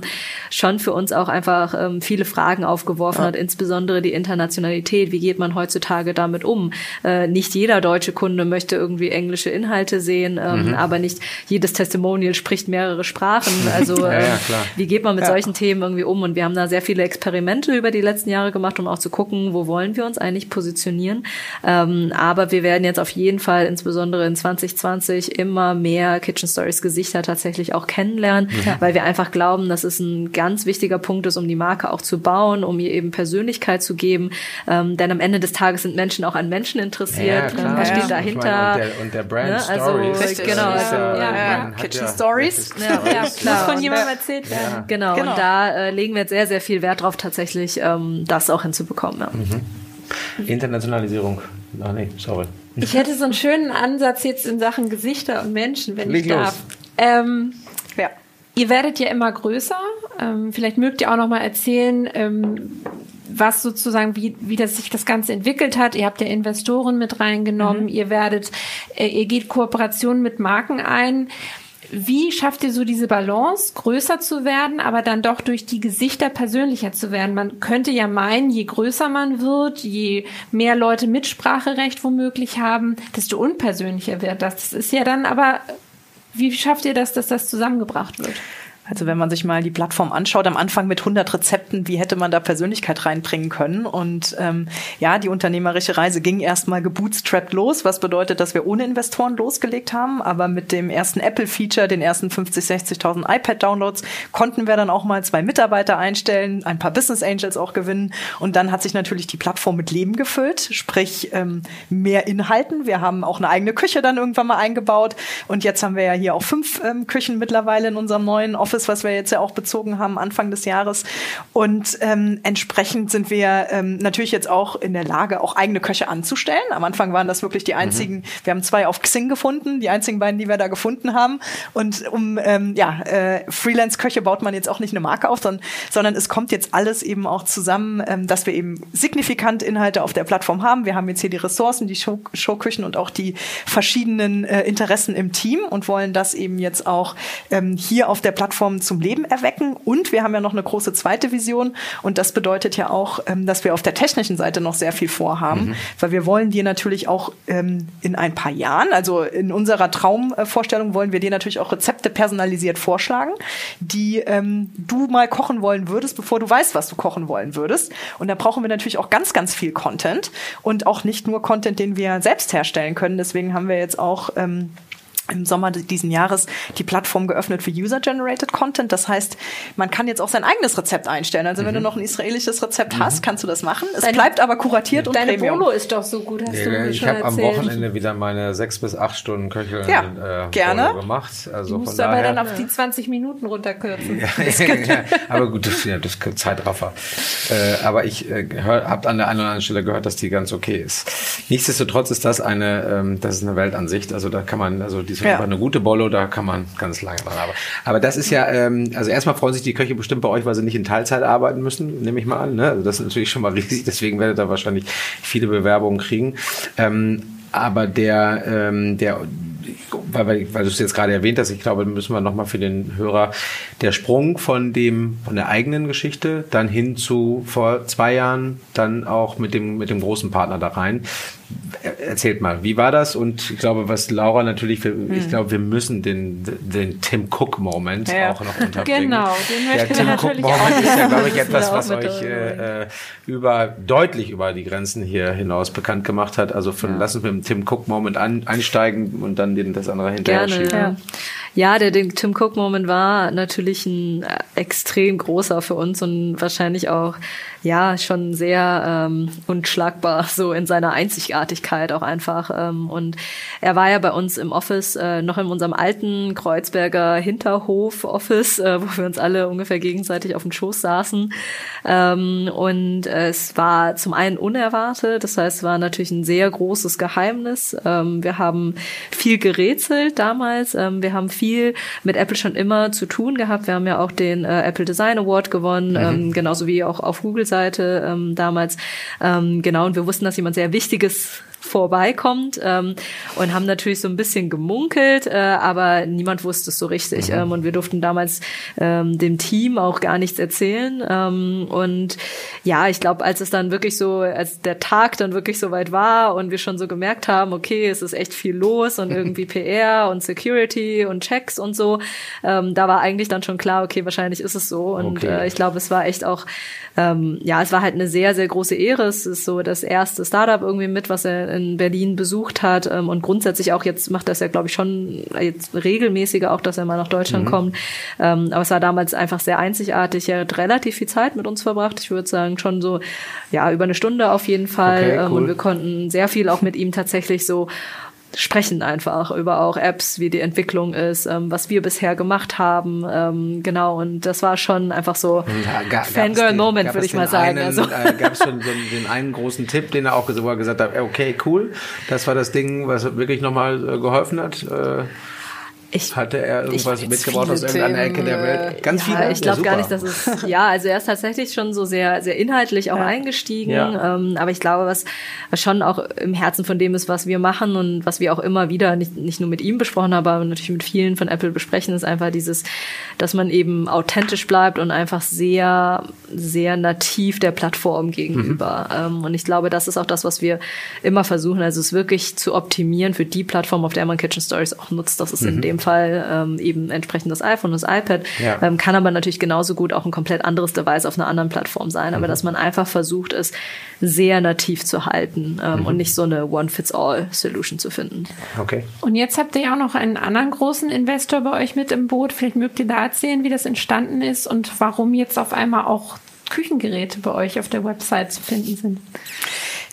schon für uns auch einfach ähm, viele Fragen aufgeworfen hat, insbesondere die Internationalität. Wie geht man heutzutage damit um? Äh, nicht jeder deutsche Kunde möchte irgendwie englische Inhalte sehen, ähm, Mhm. aber nicht jedes Testimonial spricht mehrere Sprachen. Also (laughs) Ja, ja, ähm, klar. wie geht man mit Ja. solchen Themen irgendwie um? Und wir haben da sehr viele Experimente über die letzten Jahre gemacht, um auch zu gucken, wo wollen wir uns eigentlich positionieren. Ähm, aber wir werden jetzt auf jeden Fall, insbesondere in 2020, immer mehr Kitchen Stories Gesichter tatsächlich auch kennenlernen, weil wir einfach glauben, dass es ein ganz wichtiger Punkt ist, um die Marke auch zu bauen, um ihr eben Persönlichkeit zu geben. Ähm, denn am Ende des Tages sind Menschen auch an Menschen interessiert. klar. Was Ja. steht dahinter? meine, und, der, und der Brand Ne, also, Stories. Richtig. genau, also, ja, ja, ja. Kitchen ja- Stories. Ja, Ja, klar. muss von jemandem erzählt werden. Genau, Genau. und da äh, legen wir jetzt sehr, sehr viel Wert drauf, tatsächlich ähm, das auch hinzubekommen. Ja. Internationalisierung. Ach nee, sorry. Ich hätte so einen schönen Ansatz jetzt in Sachen Gesichter und Menschen, wenn Leg ich darf. Ähm, Ja. Ihr werdet ja immer größer. Ähm, vielleicht mögt ihr auch noch mal erzählen, ähm, was sozusagen, wie, wie das sich das Ganze entwickelt hat. Ihr habt ja Investoren mit reingenommen. Ihr werdet, äh, ihr geht Kooperationen mit Marken ein. Wie schafft ihr so diese Balance, größer zu werden, aber dann doch durch die Gesichter persönlicher zu werden? Man könnte ja meinen, je größer man wird, je mehr Leute Mitspracherecht womöglich haben, desto unpersönlicher wird das. Das ist ja dann aber, wie schafft ihr das, dass das zusammengebracht wird? Also wenn man sich mal die Plattform anschaut, am Anfang mit 100 Rezepten, wie hätte man da Persönlichkeit reinbringen können? Und ähm, ja, die unternehmerische Reise ging erstmal gebootstrapped los, was bedeutet, dass wir ohne Investoren losgelegt haben. Aber mit dem ersten Apple-Feature, den ersten 50, 60.000 iPad-Downloads, konnten wir dann auch mal zwei Mitarbeiter einstellen, ein paar Business Angels auch gewinnen. Und dann hat sich natürlich die Plattform mit Leben gefüllt, sprich ähm, mehr Inhalten. Wir haben auch eine eigene Küche dann irgendwann mal eingebaut. Und jetzt haben wir ja hier auch fünf ähm, Küchen mittlerweile in unserem neuen Office Office, was wir jetzt ja auch bezogen haben Anfang des Jahres. Und ähm, entsprechend sind wir ähm, natürlich jetzt auch in der Lage, auch eigene Köche anzustellen. Am Anfang waren das wirklich die einzigen, mhm. wir haben zwei auf Xing gefunden, die einzigen beiden, die wir da gefunden haben. Und um ähm, ja, äh, Freelance-Köche baut man jetzt auch nicht eine Marke auf, sondern, sondern es kommt jetzt alles eben auch zusammen, ähm, dass wir eben signifikant Inhalte auf der Plattform haben. Wir haben jetzt hier die Ressourcen, die Show Showküchen und auch die verschiedenen äh, Interessen im Team und wollen das eben jetzt auch ähm, hier auf der Plattform Plattformen zum Leben erwecken. Und wir haben ja noch eine große zweite Vision. Und das bedeutet ja auch, ähm, dass wir auf der technischen Seite noch sehr viel vorhaben, mhm. weil wir wollen dir natürlich auch ähm, in ein paar Jahren, also in unserer Traumvorstellung wollen wir dir natürlich auch Rezepte personalisiert vorschlagen, die ähm, du mal kochen wollen würdest, bevor du weißt, was du kochen wollen würdest. Und da brauchen wir natürlich auch ganz, ganz viel Content und auch nicht nur Content, den wir selbst herstellen können. Deswegen haben wir jetzt auch im Sommer diesen Jahres die Plattform geöffnet für User-Generated Content. Das heißt, man kann jetzt auch sein eigenes Rezept einstellen. Also mhm. wenn du mhm. noch ein israelisches Rezept mhm. hast, kannst du das machen. Es deine, bleibt aber kuratiert und deine Premium. Bolo ist doch so gut, hast ja, du Ich habe am Wochenende wieder meine sechs bis acht Stunden Köcheln ja, äh, gerne. gemacht. Also du musst aber dann auf die 20 Minuten runterkürzen. ja, (laughs) ja, aber gut, das, ja, das ist Zeitraffer. Äh, aber ich äh, habe an der einen oder anderen Stelle gehört, dass die ganz okay ist. Nichtsdestotrotz ist das eine, ähm, das ist eine Weltansicht. Also da kann man, also die ist ja. eine gute Bollo, da kann man ganz lange dran arbeiten. Aber das ist ja, ähm, also erstmal freuen sich die Köche bestimmt bei euch, weil sie nicht in Teilzeit arbeiten müssen, nehme ich mal an. Ne? Also das ist natürlich schon mal (laughs) riesig, deswegen werdet ihr wahrscheinlich viele Bewerbungen kriegen. Ähm, aber der, ähm, der weil, weil, weil du es jetzt gerade erwähnt hast, ich glaube, müssen wir nochmal für den Hörer der Sprung von dem, von der eigenen Geschichte dann hin zu vor zwei Jahren, dann auch mit dem, mit dem großen Partner da rein. Erzählt mal, wie war das? Und ich glaube, was Laura natürlich, hm. ich glaube, wir müssen den, den Tim Cook Moment ja. auch noch unterbringen. Genau, den möchten Der Tim Cook Moment ist ja, glaube ich, etwas, was euch äh, über, deutlich über die Grenzen hier hinaus bekannt gemacht hat. Also von, ja. lassen wir mit dem Tim Cook Moment an, einsteigen und dann den, das andere hinterher Gerne, schieben. Ja. Ja, der, der Tim Cook Moment war natürlich ein äh, extrem großer für uns und wahrscheinlich auch ja schon sehr ähm, unschlagbar (laughs) so in seiner Einzigartigkeit auch einfach. Ähm, und er war ja bei uns im Office äh, noch in unserem alten Kreuzberger Hinterhof Office, äh, wo wir uns alle ungefähr gegenseitig auf dem Schoß saßen. Ähm, und äh, es war zum einen unerwartet, das heißt, es war natürlich ein sehr großes Geheimnis. Ähm, wir haben viel gerätselt damals. Ähm, wir haben viel mit Apple schon immer zu tun gehabt. Wir haben ja auch den äh, Apple Design Award gewonnen, mhm. ähm, genauso wie auch auf Google Seite ähm, damals. Ähm, genau, und wir wussten, dass jemand sehr Wichtiges vorbeikommt ähm, und haben natürlich so ein bisschen gemunkelt, äh, aber niemand wusste es so richtig. Mhm. Ähm, und wir durften damals ähm, dem Team auch gar nichts erzählen. Ähm, und ja, ich glaube, als es dann wirklich so, als der Tag dann wirklich so weit war und wir schon so gemerkt haben, okay, es ist echt viel los und (laughs) irgendwie PR und Security und Checks und so, ähm, da war eigentlich dann schon klar, okay, wahrscheinlich ist es so. Und okay. äh, ich glaube, es war echt auch, ähm, ja, es war halt eine sehr, sehr große Ehre. Es ist so das erste Startup irgendwie mit, was er in Berlin besucht hat ähm, und grundsätzlich auch jetzt macht das ja, glaube ich, schon jetzt regelmäßiger auch, dass er mal nach Deutschland mhm. kommt. Ähm, aber es war damals einfach sehr einzigartig. Er hat relativ viel Zeit mit uns verbracht. Ich würde sagen, schon so, ja, über eine Stunde auf jeden Fall. Okay, ähm, cool. Und wir konnten sehr viel auch mit ihm tatsächlich so sprechen einfach über auch Apps, wie die Entwicklung ist, ähm, was wir bisher gemacht haben, ähm, genau. Und das war schon einfach so ja, Fangirl-Moment, würde ich mal sagen. Einen, also. äh, Gab es schon den, den, einen großen Tipp, den er auch gesagt hat, okay, cool, das war das Ding, was wirklich nochmal äh, geholfen hat. Äh ich, Hatte er irgendwas mitgebracht aus irgendeiner Ecke der Welt? Ganz ja, viele? Ich glaube ja, gar nicht, dass es, (laughs) ja, also er ist tatsächlich schon so sehr, sehr inhaltlich auch ja. eingestiegen. Ja. Ähm, aber ich glaube, was, schon auch im Herzen von dem ist, was wir machen und was wir auch immer wieder, nicht, nicht nur mit ihm besprochen haben, aber natürlich mit vielen von Apple besprechen, ist einfach dieses, dass man eben authentisch bleibt und einfach sehr, sehr nativ der Plattform gegenüber. Mhm. Ähm, und ich glaube, das ist auch das, was wir immer versuchen, also es wirklich zu optimieren für die Plattform, auf der man Kitchen Stories auch nutzt. Das ist mhm. in dem Fall ähm, eben entsprechend das iPhone, das iPad, Ja. ähm, kann aber natürlich genauso gut auch ein komplett anderes Device auf einer anderen Plattform sein. Mhm. Aber dass man einfach versucht, es sehr nativ zu halten ähm, Mhm. und nicht so eine One-Fits-All-Solution zu finden. Okay. Und jetzt habt ihr ja auch noch einen anderen großen Investor bei euch mit im Boot. Vielleicht mögt ihr da erzählen, wie das entstanden ist und warum jetzt auf einmal auch Küchengeräte bei euch auf der Website zu finden sind.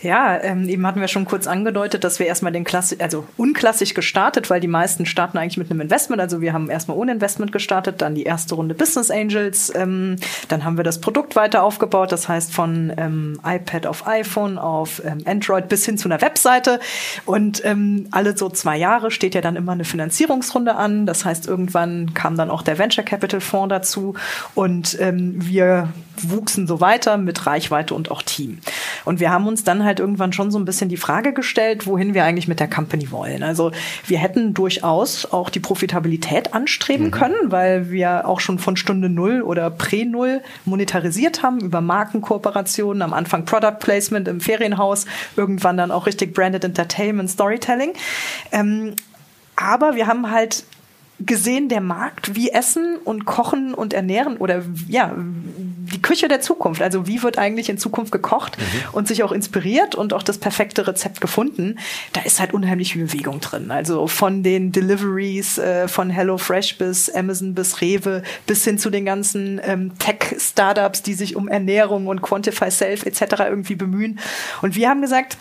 Ja, ähm, eben hatten wir schon kurz angedeutet, dass wir erstmal den Klassi also unklassisch gestartet, weil die meisten starten eigentlich mit einem Investment. Also wir haben erstmal ohne Investment gestartet, dann die erste Runde Business Angels, ähm, dann haben wir das Produkt weiter aufgebaut, das heißt von ähm, iPad auf iPhone, auf ähm, Android bis hin zu einer Webseite. Und ähm, alle so zwei Jahre steht ja dann immer eine Finanzierungsrunde an. Das heißt, irgendwann kam dann auch der Venture Capital Fonds dazu und ähm, wir wuchsen so weiter mit Reichweite und auch Team. Und wir haben uns dann halt irgendwann schon so ein bisschen die Frage gestellt, wohin wir eigentlich mit der Company wollen. Also wir hätten durchaus auch die Profitabilität anstreben können, weil wir auch schon von Stunde Null oder Prä-Null monetarisiert haben über Markenkooperationen, am Anfang Product Placement im Ferienhaus, irgendwann dann auch richtig Branded Entertainment, Storytelling. Ähm, aber wir haben halt gesehen, der Markt, wie Essen und Kochen und Ernähren oder ja, die Küche der Zukunft. Also wie wird eigentlich in Zukunft gekocht und sich auch inspiriert und auch das perfekte Rezept gefunden. Da ist halt unheimlich viel Bewegung drin. Also von den Deliveries äh, von HelloFresh bis Amazon bis Rewe bis hin zu den ganzen ähm, Tech-Startups, die sich um Ernährung und Quantify Self etc. irgendwie bemühen. Und wir haben gesagt,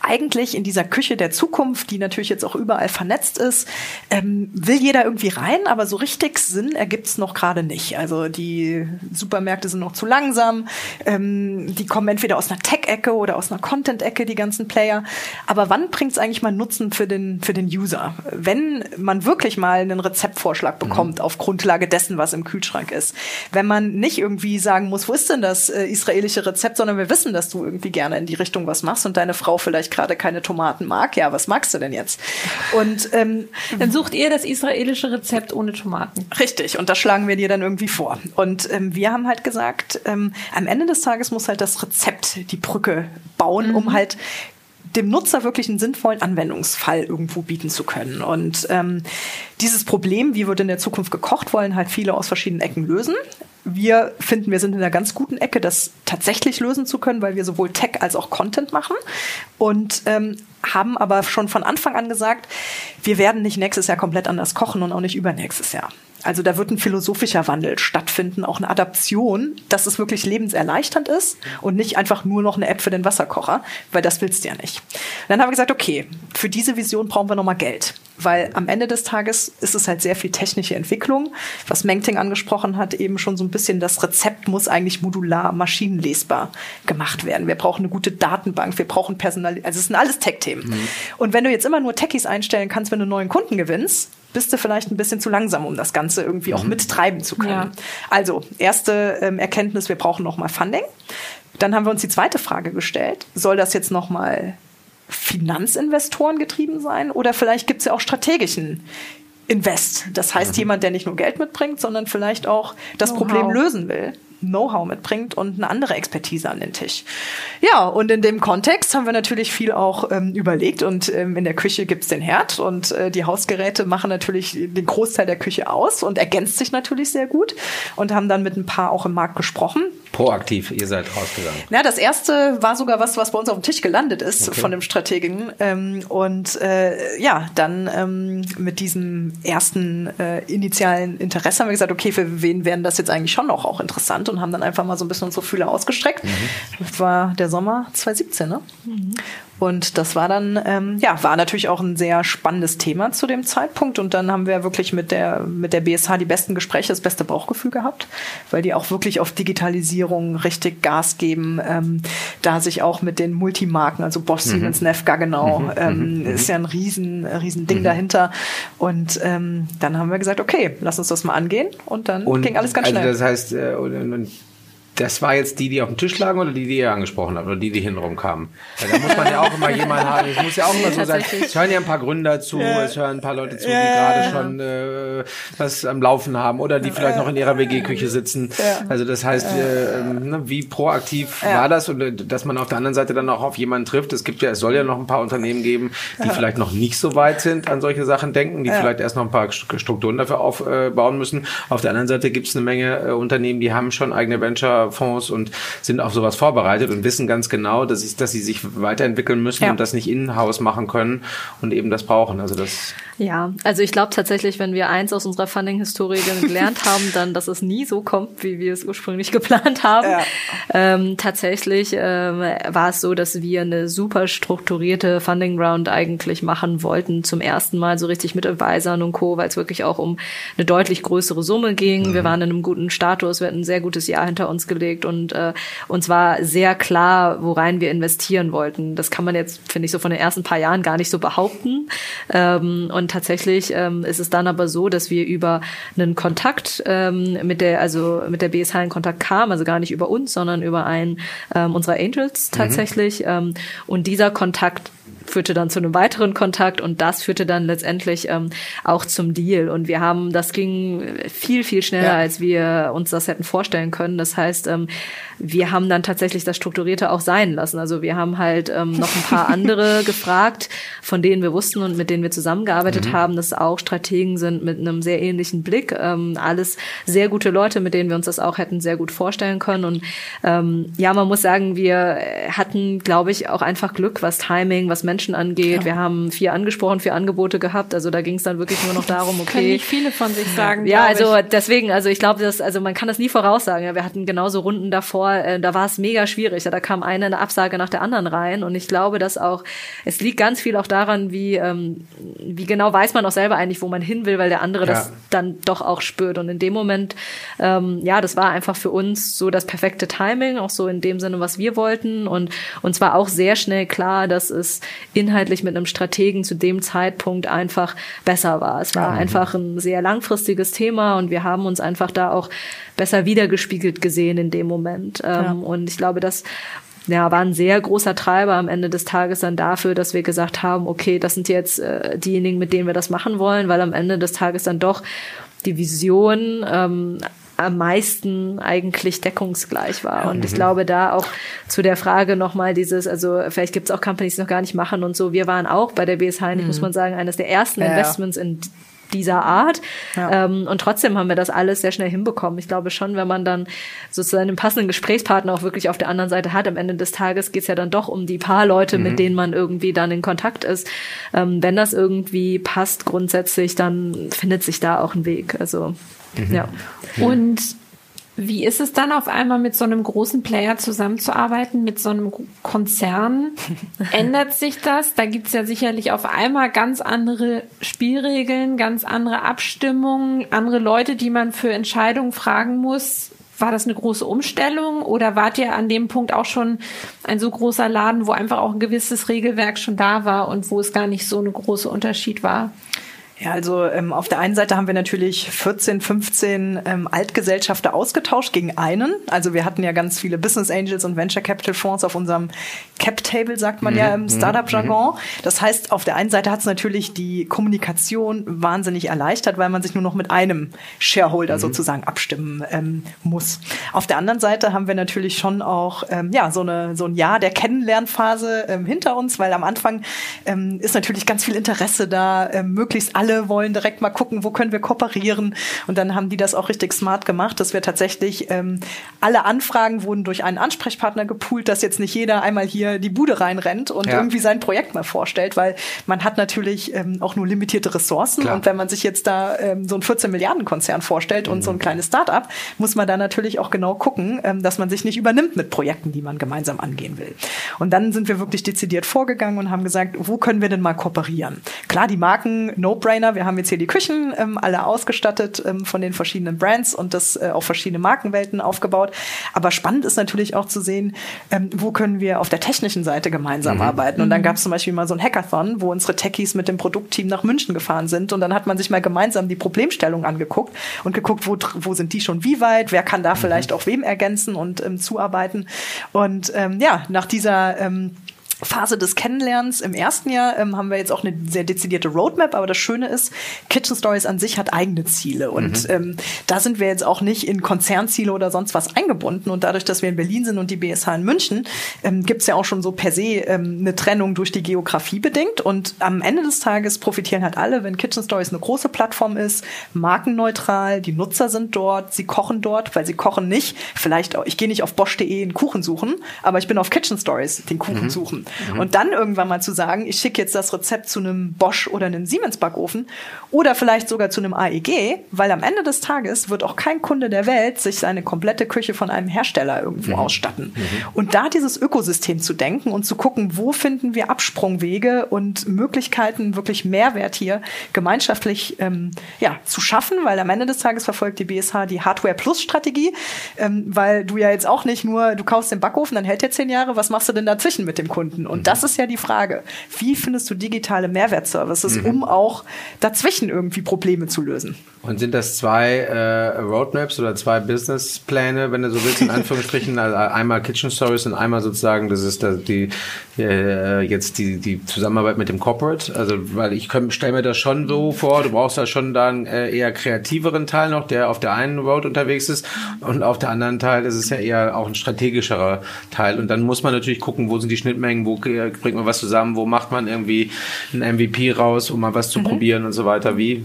eigentlich in dieser Küche der Zukunft, die natürlich jetzt auch überall vernetzt ist, ähm, will jeder irgendwie rein, aber so richtig Sinn ergibt es noch gerade nicht. Also die Supermärkte sind noch zu langsam, ähm, die kommen entweder aus einer Tech-Ecke oder aus einer Content-Ecke, die ganzen Player. Aber wann bringt es eigentlich mal Nutzen für den, für den User? Wenn man wirklich mal einen Rezeptvorschlag bekommt auf Grundlage dessen, was im Kühlschrank ist. Wenn man nicht irgendwie sagen muss, wo ist denn das äh, israelische Rezept, sondern wir wissen, dass du irgendwie gerne in die Richtung was machst und deine Frau vielleicht gerade keine Tomaten mag. Ja, was magst du denn jetzt? Und ähm, Dann sucht ihr das israelische Rezept ohne Tomaten. Richtig, und das schlagen wir dir dann irgendwie vor. Und ähm, wir haben halt gesagt, ähm, am Ende des Tages muss halt das Rezept die Brücke bauen, um halt dem Nutzer wirklich einen sinnvollen Anwendungsfall irgendwo bieten zu können. Und ähm, dieses Problem, wie wird in der Zukunft gekocht, wollen halt viele aus verschiedenen Ecken lösen. Wir finden, wir sind in einer ganz guten Ecke, das tatsächlich lösen zu können, weil wir sowohl Tech als auch Content machen und ähm, haben aber schon von Anfang an gesagt, wir werden nicht nächstes Jahr komplett anders kochen und auch nicht übernächstes Jahr. Also da wird ein philosophischer Wandel stattfinden, auch eine Adaption, dass es wirklich lebenserleichternd ist und nicht einfach nur noch eine App für den Wasserkocher, weil das willst du ja nicht. Dann haben wir gesagt, okay, für diese Vision brauchen wir nochmal Geld, weil am Ende des Tages ist es halt sehr viel technische Entwicklung. Was Mengting angesprochen hat, eben schon so ein bisschen, das Rezept muss eigentlich modular, maschinenlesbar gemacht werden. Wir brauchen eine gute Datenbank, wir brauchen Personal, also es sind alles Tech-Themen. Und wenn du jetzt immer nur Techies einstellen kannst, wenn du neuen Kunden gewinnst, bist du vielleicht ein bisschen zu langsam, um das Ganze irgendwie auch mittreiben zu können. Ja. Also, erste ähm, Erkenntnis, wir brauchen nochmal Funding. Dann haben wir uns die zweite Frage gestellt, soll das jetzt nochmal Finanzinvestoren getrieben sein oder vielleicht gibt es ja auch strategischen Invest. Das heißt, jemand, der nicht nur Geld mitbringt, sondern vielleicht auch das. Problem lösen will. Know-how mitbringt und eine andere Expertise an den Tisch. Ja, und in dem Kontext haben wir natürlich viel auch ähm, überlegt und ähm, in der Küche gibt's den Herd und äh, die Hausgeräte machen natürlich den Großteil der Küche aus und ergänzt sich natürlich sehr gut und haben dann mit ein paar auch im Markt gesprochen. Proaktiv, ihr seid rausgegangen. Ja, das erste war sogar was, was bei uns auf dem Tisch gelandet ist von dem Strategen. Ähm, und äh, ja, dann ähm, mit diesem ersten äh, initialen Interesse haben wir gesagt, okay, für wen wären das jetzt eigentlich schon noch auch interessant und haben dann einfach mal so ein bisschen unsere Fühler ausgestreckt. Das war der Sommer 2017, ne? Und das war dann, ähm, ja, war natürlich auch ein sehr spannendes Thema zu dem Zeitpunkt. Und dann haben wir wirklich mit der, mit der BSH die besten Gespräche, das beste Bauchgefühl gehabt, weil die auch wirklich auf Digitalisierung richtig Gas geben, ähm, da sich auch mit den Multimarken, also Bosch, Siemens, Neff, Gaggenau, ähm, ist ja ein riesen, riesen Ding dahinter. Und ähm, dann haben wir gesagt, okay, lass uns das mal angehen. Und dann ging alles ganz also schnell. das heißt, äh, und, und, Das war jetzt die, die auf dem Tisch lagen oder die, die ihr angesprochen habt oder die, die hintenrum kamen? Weil da muss man ja auch immer jemanden haben. Es muss ja auch immer so sein. Es hören ja ein paar Gründer zu, ja. es hören ein paar Leute zu, ja, die gerade ja. schon äh, was am Laufen haben oder die vielleicht noch in ihrer WG-Küche sitzen. Also das heißt, äh, ne, wie proaktiv war das und äh, dass man auf der anderen Seite dann auch auf jemanden trifft. Es gibt ja, es soll ja noch ein paar Unternehmen geben, die vielleicht noch nicht so weit sind an solche Sachen denken, die vielleicht erst noch ein paar Strukturen dafür aufbauen müssen. Auf der anderen Seite gibt es eine Menge äh, Unternehmen, die haben schon eigene Venture Fonds und sind auf sowas vorbereitet und wissen ganz genau, dass, ich, dass sie sich weiterentwickeln müssen ja. und das nicht in-house machen können und eben das brauchen. Also das ja, also ich glaube tatsächlich, wenn wir eins aus unserer Funding-Historie gelernt (laughs) haben, dann, dass es nie so kommt, wie wir es ursprünglich geplant haben. Ja. Ähm, tatsächlich ähm, war es so, dass wir eine super strukturierte Funding-Round eigentlich machen wollten, zum ersten Mal so richtig mit Advisern und Co., weil es wirklich auch um eine deutlich größere Summe ging. Mhm. Wir waren in einem guten Status, wir hatten ein sehr gutes Jahr hinter uns gelegt und äh, uns war sehr klar, worein wir investieren wollten. Das kann man jetzt, finde ich, so von den ersten paar Jahren gar nicht so behaupten. Ähm, und tatsächlich ähm, ist es dann aber so, dass wir über einen Kontakt ähm, mit der, also mit der BSH in Kontakt kamen, also gar nicht über uns, sondern über einen ähm, unserer Angels mhm. tatsächlich. Mhm. Ähm, und dieser Kontakt führte dann zu einem weiteren Kontakt und das führte dann letztendlich ähm, auch zum Deal. Und wir haben, das ging viel, viel schneller, ja. als wir uns das hätten vorstellen können. Das heißt, ähm, wir haben dann tatsächlich das Strukturierte auch sein lassen. Also wir haben halt ähm, noch ein paar andere (laughs) gefragt, von denen wir wussten und mit denen wir zusammengearbeitet mhm. haben, dass auch Strategen sind mit einem sehr ähnlichen Blick. Ähm, alles sehr gute Leute, mit denen wir uns das auch hätten sehr gut vorstellen können. Und ähm, ja, man muss sagen, wir hatten, glaube ich, auch einfach Glück, was Timing, was Menschen angeht. Ja. Wir haben vier angesprochen, vier Angebote gehabt. Also da ging es dann wirklich nur noch (laughs) darum, okay. Können nicht viele von sich sagen. Ja, also ich. deswegen, also ich glaube, dass, also man kann das nie voraussagen. Ja, wir hatten genauso Runden davor davor, äh, da war es mega schwierig. Ja, da kam eine, eine Absage nach der anderen rein. Und ich glaube, dass auch, es liegt ganz viel auch daran, wie, ähm, wie genau weiß man auch selber eigentlich, wo man hin will, weil der andere ja. das dann doch auch spürt. Und in dem Moment, ähm, ja, das war einfach für uns so das perfekte Timing, auch so in dem Sinne, was wir wollten. Und uns war auch sehr schnell klar, dass es inhaltlich mit einem Strategen zu dem Zeitpunkt einfach besser war. Es war ja. einfach ein sehr langfristiges Thema und wir haben uns einfach da auch besser wiedergespiegelt gesehen in dem Moment. Ähm, ja. Und ich glaube, das ja, war ein sehr großer Treiber am Ende des Tages dann dafür, dass wir gesagt haben, okay, das sind jetzt äh, diejenigen, mit denen wir das machen wollen, weil am Ende des Tages dann doch die Vision ähm, am meisten eigentlich deckungsgleich war. Und ich mhm. glaube, da auch zu der Frage nochmal dieses, also vielleicht gibt es auch Companies, die noch gar nicht machen und so. Wir waren auch bei der BSH, mhm. muss man sagen, eines der ersten ja, Investments in dieser Art. Ja. Ähm, und trotzdem haben wir das alles sehr schnell hinbekommen. Ich glaube schon, wenn man dann sozusagen einen passenden Gesprächspartner auch wirklich auf der anderen Seite hat, am Ende des Tages geht es ja dann doch um die paar Leute, mhm. mit denen man irgendwie dann in Kontakt ist. Ähm, wenn das irgendwie passt grundsätzlich, dann findet sich da auch ein Weg. Also mhm. ja. Und wie ist es dann auf einmal mit so einem großen Player zusammenzuarbeiten, mit so einem Konzern? (laughs) Ändert sich das? Da gibt's ja sicherlich auf einmal ganz andere Spielregeln, ganz andere Abstimmungen, andere Leute, die man für Entscheidungen fragen muss. War das eine große Umstellung oder wart ihr an dem Punkt auch schon ein so großer Laden, wo einfach auch ein gewisses Regelwerk schon da war und wo es gar nicht so ein großer Unterschied war? Ja, also ähm, auf der einen Seite haben wir natürlich 14, 15 ähm, Altgesellschafter ausgetauscht gegen einen. Also wir hatten ja ganz viele Business Angels und Venture Capital Fonds auf unserem Cap Table, sagt man mhm. ja im mhm. Startup-Jargon. Mhm. Das heißt, auf der einen Seite hat es natürlich die Kommunikation wahnsinnig erleichtert, weil man sich nur noch mit einem Shareholder mhm. sozusagen abstimmen ähm, muss. Auf der anderen Seite haben wir natürlich schon auch ähm, ja so eine so ein Jahr der Kennenlernphase ähm, hinter uns, weil am Anfang ähm, ist natürlich ganz viel Interesse da, ähm, möglichst alle alle wollen direkt mal gucken, wo können wir kooperieren. Und dann haben die das auch richtig smart gemacht, dass wir tatsächlich ähm, alle Anfragen wurden durch einen Ansprechpartner gepoolt, dass jetzt nicht jeder einmal hier die Bude reinrennt und ja. irgendwie sein Projekt mal vorstellt, weil man hat natürlich ähm, auch nur limitierte Ressourcen. Klar. Und wenn man sich jetzt da ähm, so ein 14 Milliarden Konzern vorstellt mhm. und so ein mhm. kleines Start-up, muss man da natürlich auch genau gucken, ähm, dass man sich nicht übernimmt mit Projekten, die man gemeinsam angehen will. Und dann sind wir wirklich dezidiert vorgegangen und haben gesagt, wo können wir denn mal kooperieren? Klar, die Marken No-Brainer No-Brainer. Wir haben jetzt hier die Küchen ähm, alle ausgestattet ähm, von den verschiedenen Brands und das äh, auf verschiedene Markenwelten aufgebaut. Aber spannend ist natürlich auch zu sehen, ähm, wo können wir auf der technischen Seite gemeinsam mhm. arbeiten. Und dann gab es zum Beispiel mal so ein Hackathon, wo unsere Techies mit dem Produktteam nach München gefahren sind und dann hat man sich mal gemeinsam die Problemstellung angeguckt und geguckt, wo, wo sind die schon wie weit, wer kann da mhm. vielleicht auch wem ergänzen und ähm, zuarbeiten. Und ähm, ja, nach dieser ähm, Phase des Kennenlernens im ersten Jahr ähm, haben wir jetzt auch eine sehr dezidierte Roadmap, aber das Schöne ist, Kitchen Stories an sich hat eigene Ziele und mhm. ähm, da sind wir jetzt auch nicht in Konzernziele oder sonst was eingebunden und dadurch, dass wir in Berlin sind und die BSH in München, ähm, gibt es ja auch schon so per se ähm, eine Trennung durch die Geografie bedingt und am Ende des Tages profitieren halt alle, wenn Kitchen Stories eine große Plattform ist, markenneutral, die Nutzer sind dort, sie kochen dort, weil sie kochen nicht, vielleicht auch, ich gehe nicht auf bosch.de einen Kuchen suchen, aber ich bin auf Kitchen Stories den Kuchen mhm. suchen Mhm. Und dann irgendwann mal zu sagen, ich schicke jetzt das Rezept zu einem Bosch oder einem Siemens Backofen oder vielleicht sogar zu einem AEG, weil am Ende des Tages wird auch kein Kunde der Welt sich seine komplette Küche von einem Hersteller irgendwo mhm. ausstatten. Mhm. Und da dieses Ökosystem zu denken und zu gucken, wo finden wir Absprungwege und Möglichkeiten, wirklich Mehrwert hier gemeinschaftlich ähm, ja, zu schaffen, weil am Ende des Tages verfolgt die BSH die Hardware Plus Strategie, ähm, weil du ja jetzt auch nicht nur, du kaufst den Backofen, dann hält der zehn Jahre, was machst du denn dazwischen mit dem Kunden? Finden. Und mhm. das ist ja die Frage. Wie findest du digitale Mehrwertservices, mhm. um auch dazwischen irgendwie Probleme zu lösen? Und sind das zwei äh, Roadmaps oder zwei Businesspläne, wenn du so willst, in (laughs) Anführungsstrichen? also einmal Kitchen Stories und einmal sozusagen, das ist die äh, jetzt die, die Zusammenarbeit mit dem Corporate. Also, weil ich stelle mir das schon so vor, du brauchst da schon dann äh, eher kreativeren Teil noch, der auf der einen Road unterwegs ist und auf der anderen Teil ist es ja eher auch ein strategischerer Teil. Und dann muss man natürlich gucken, wo sind die Schnittmengen, wo bringt man was zusammen, wo macht man irgendwie ein MVP raus, um mal was zu mhm. probieren und so weiter. Wie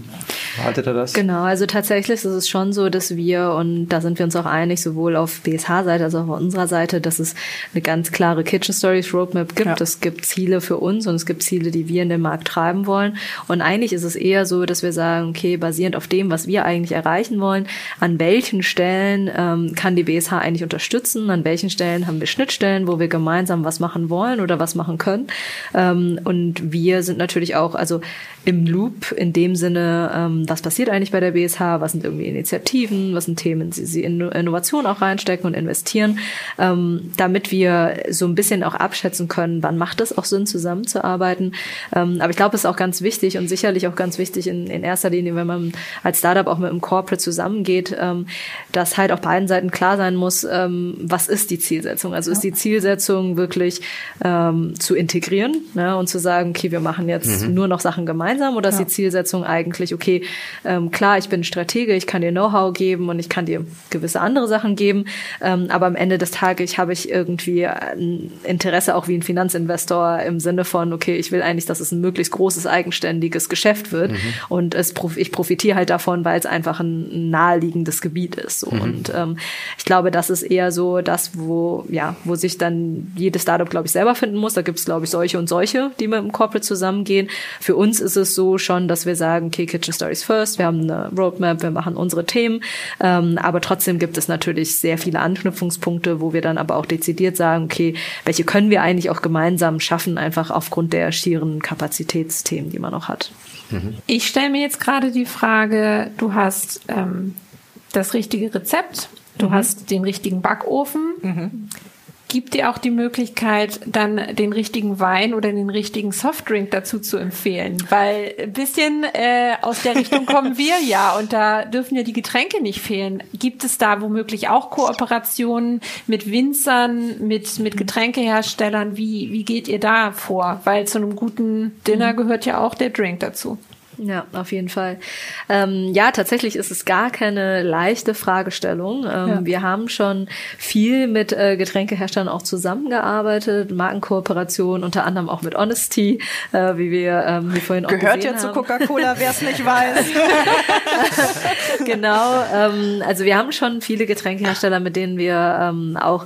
haltet ihr das? Genau, also tatsächlich ist es schon so, dass wir, und da sind wir uns auch einig, sowohl auf BSH-Seite als auch auf unserer Seite, dass es eine ganz klare Kitchen Stories Roadmap gibt. Ja. Es gibt Ziele für uns und es gibt Ziele, die wir in den Markt treiben wollen. Und eigentlich ist es eher so, dass wir sagen, okay, basierend auf dem, was wir eigentlich erreichen wollen, an welchen Stellen ähm, kann die BSH eigentlich unterstützen, an welchen Stellen haben wir Schnittstellen, wo wir gemeinsam was machen wollen oder was machen können. Ähm, und wir sind natürlich auch, also im Loop in dem Sinne, ähm, was passiert eigentlich bei der BSH, was sind irgendwie Initiativen, was sind Themen, sie, sie in Innovation auch reinstecken und investieren, ähm, damit wir so ein bisschen auch abschätzen können, wann macht es auch Sinn, zusammenzuarbeiten. Ähm, aber ich glaube, es ist auch ganz wichtig und sicherlich auch ganz wichtig in, in erster Linie, wenn man als Startup auch mit einem Corporate zusammengeht, ähm, dass halt auf beiden Seiten klar sein muss, ähm, was ist die Zielsetzung? Also ist die Zielsetzung wirklich ähm, zu integrieren ne, und zu sagen, okay, wir machen jetzt mhm. nur noch Sachen gemeinsam oder ist ja. die Zielsetzung eigentlich, okay, ähm, klar, ich bin Stratege, ich kann dir Know-how geben und ich kann dir gewisse andere Sachen geben, ähm, aber am Ende des Tages habe ich irgendwie ein Interesse auch wie ein Finanzinvestor im Sinne von, okay, ich will eigentlich, dass es ein möglichst großes eigenständiges Geschäft wird mhm. und es, ich profitiere halt davon, weil es einfach ein naheliegendes Gebiet ist. So. Mhm. Und ähm, ich glaube, das ist eher so das, wo, ja, wo sich dann jedes Startup, glaube ich, selber finden muss. Da gibt es, glaube ich, solche und solche, die mit dem Corporate zusammengehen. Für uns ist es so schon, dass wir sagen, okay, Kitchen Stories first, wir haben eine Roadmap, wir machen unsere Themen, ähm, aber trotzdem gibt es natürlich sehr viele Anknüpfungspunkte, wo wir dann aber auch dezidiert sagen, okay, welche können wir eigentlich auch gemeinsam schaffen, einfach aufgrund der schieren Kapazitätsthemen, die man auch hat. Mhm. Ich stelle mir jetzt gerade die Frage, du hast ähm, das richtige Rezept, du mhm. hast den richtigen Backofen. Mhm gibt dir auch die Möglichkeit, dann den richtigen Wein oder den richtigen Softdrink dazu zu empfehlen. Weil ein bisschen äh, aus der Richtung kommen wir (laughs) ja und da dürfen ja die Getränke nicht fehlen. Gibt es da womöglich auch Kooperationen mit Winzern, mit, mit Getränkeherstellern? Wie, wie geht ihr da vor? Weil zu einem guten Dinner gehört ja auch der Drink dazu. Ja, auf jeden Fall. Ähm, ja, tatsächlich ist es gar keine leichte Fragestellung. Ähm, ja. Wir haben schon viel mit äh, Getränkeherstellern auch zusammengearbeitet, Markenkooperation, unter anderem auch mit Honesty, äh, wie wir ähm, wie vorhin auch Gehört ja haben. zu Coca-Cola, wer es nicht (laughs) weiß. genau. Ähm, also wir haben schon viele Getränkehersteller, mit denen wir ähm, auch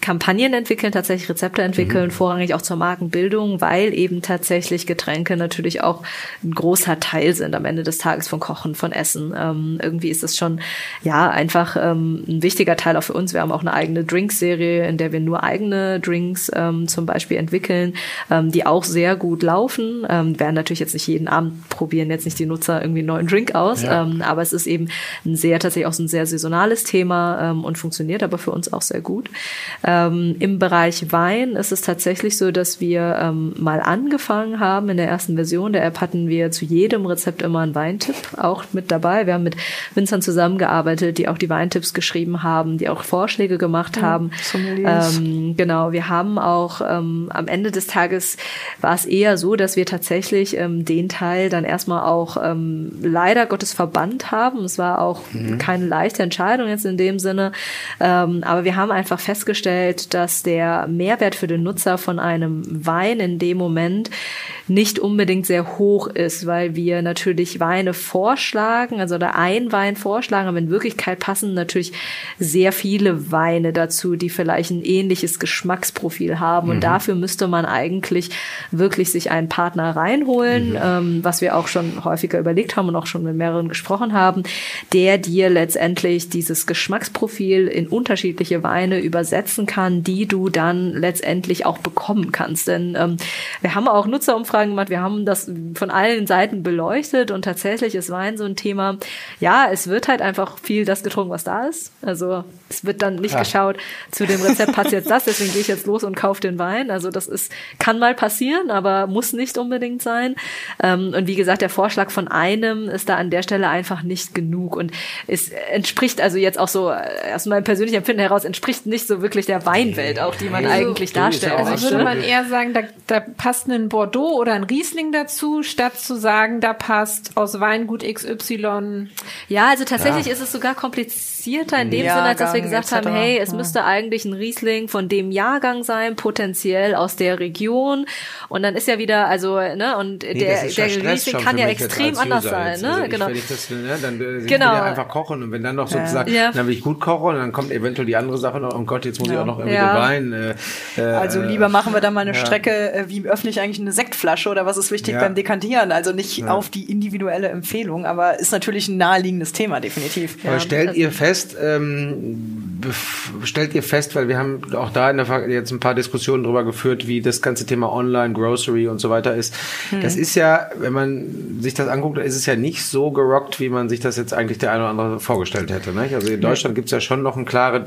Kampagnen entwickeln, tatsächlich Rezepte entwickeln, mhm. vorrangig auch zur Markenbildung, weil eben tatsächlich Getränke natürlich auch ein großer Teil sind am Ende des Tages von Kochen, von Essen. Ähm, irgendwie ist das schon ja einfach ähm, ein wichtiger Teil auch für uns. Wir haben auch eine eigene Drinks-Serie, in der wir nur eigene Drinks ähm, zum Beispiel entwickeln, ähm, die auch sehr gut laufen. Ähm, werden natürlich jetzt nicht jeden Abend probieren, jetzt nicht die Nutzer irgendwie einen neuen Drink aus, ja. ähm, aber es ist eben ein sehr tatsächlich auch so ein sehr saisonales Thema und funktioniert aber für uns auch sehr gut. Ähm, Im Bereich Wein ist es tatsächlich so, dass wir ähm, mal angefangen haben. In der ersten Version der App hatten wir zu jedem Rezept immer einen Weintipp auch mit dabei. Wir haben mit Winzern zusammengearbeitet, die auch die Weintipps geschrieben haben, die auch Vorschläge gemacht mhm, haben. Ähm, genau, wir haben auch ähm, am Ende des Tages war es eher so, dass wir tatsächlich ähm, den Teil dann erstmal auch ähm, leider Gottes verbannt haben. Es war auch mhm. keine leichte Entscheidung jetzt in dem Sinne. Ähm, aber wir haben einfach festgestellt, dass der Mehrwert für den Nutzer von einem Wein in dem Moment nicht unbedingt sehr hoch ist, weil wir natürlich Weine vorschlagen, also da ein Wein vorschlagen, aber in Wirklichkeit passen natürlich sehr viele Weine dazu, die vielleicht ein ähnliches Geschmacksprofil haben. Mhm. Und dafür müsste man eigentlich wirklich sich einen Partner reinholen, mhm. ähm, was wir auch schon häufiger überlegt haben und auch schon mit mehreren gesprochen haben, der dir letztendlich dieses Geschmacksprofil in unterschiedliche Weine übersetzen kann, die du dann letztendlich auch bekommen kannst. Denn ähm, wir haben auch Nutzerumfragen gemacht, wir haben das von allen Seiten beleuchtet und tatsächlich ist Wein so ein Thema. Ja, es wird halt einfach viel das getrunken, was da ist. Also es wird dann nicht ja. geschaut, zu dem Rezept passt jetzt das, deswegen gehe ich jetzt los und kaufe den Wein. Also das ist, kann mal passieren, aber muss nicht unbedingt sein. Ähm, und wie gesagt, der Vorschlag von einem ist da an der Stelle einfach nicht genug. Und es entspricht also jetzt auch so, äh, aus meinem persönlichen Empfinden heraus, entspricht nicht so wirklich der Weinwelt, auch die man also, eigentlich darstellt. Also würde man eher sagen, da, da passt ein Bordeaux oder ein Riesling dazu, statt zu sagen, da passt aus Weingut XY. Ja, also tatsächlich ja. ist es sogar komplizierter in dem Jahrgang, Sinne, als dass wir gesagt haben, hey, es ja. müsste eigentlich ein Riesling von dem Jahrgang sein, potenziell aus der Region. Und dann ist ja wieder, also, ne, und nee, der, der Riesling kann ja extrem anders sein, ne? Also genau. Ich, das, ne, dann äh, genau. ja einfach kochen und wenn dann noch sozusagen, ja. dann will ich gut kochen und dann kommt eventuell die andere Sache noch, oh Gott, jetzt muss ich auch noch irgendwie ja. Wein. Äh, äh, also lieber machen wir da mal eine Strecke, äh, wie öffne ich eigentlich eine Sektflasche oder was ist wichtig beim Dekantieren? Also nicht auf die individuelle Empfehlung, aber ist natürlich ein naheliegendes Thema, definitiv. Aber stellt ihr fest, ähm, stellt ihr fest, weil wir haben auch da in der jetzt ein paar Diskussionen drüber geführt, wie das ganze Thema Online, Grocery und so weiter ist. Hm. Das ist ja, wenn man sich das anguckt, ist es ja nicht so gerockt, wie man sich das jetzt eigentlich der eine oder andere vorgestellt hätte. Nicht? Also in Deutschland gibt es ja schon noch eine klare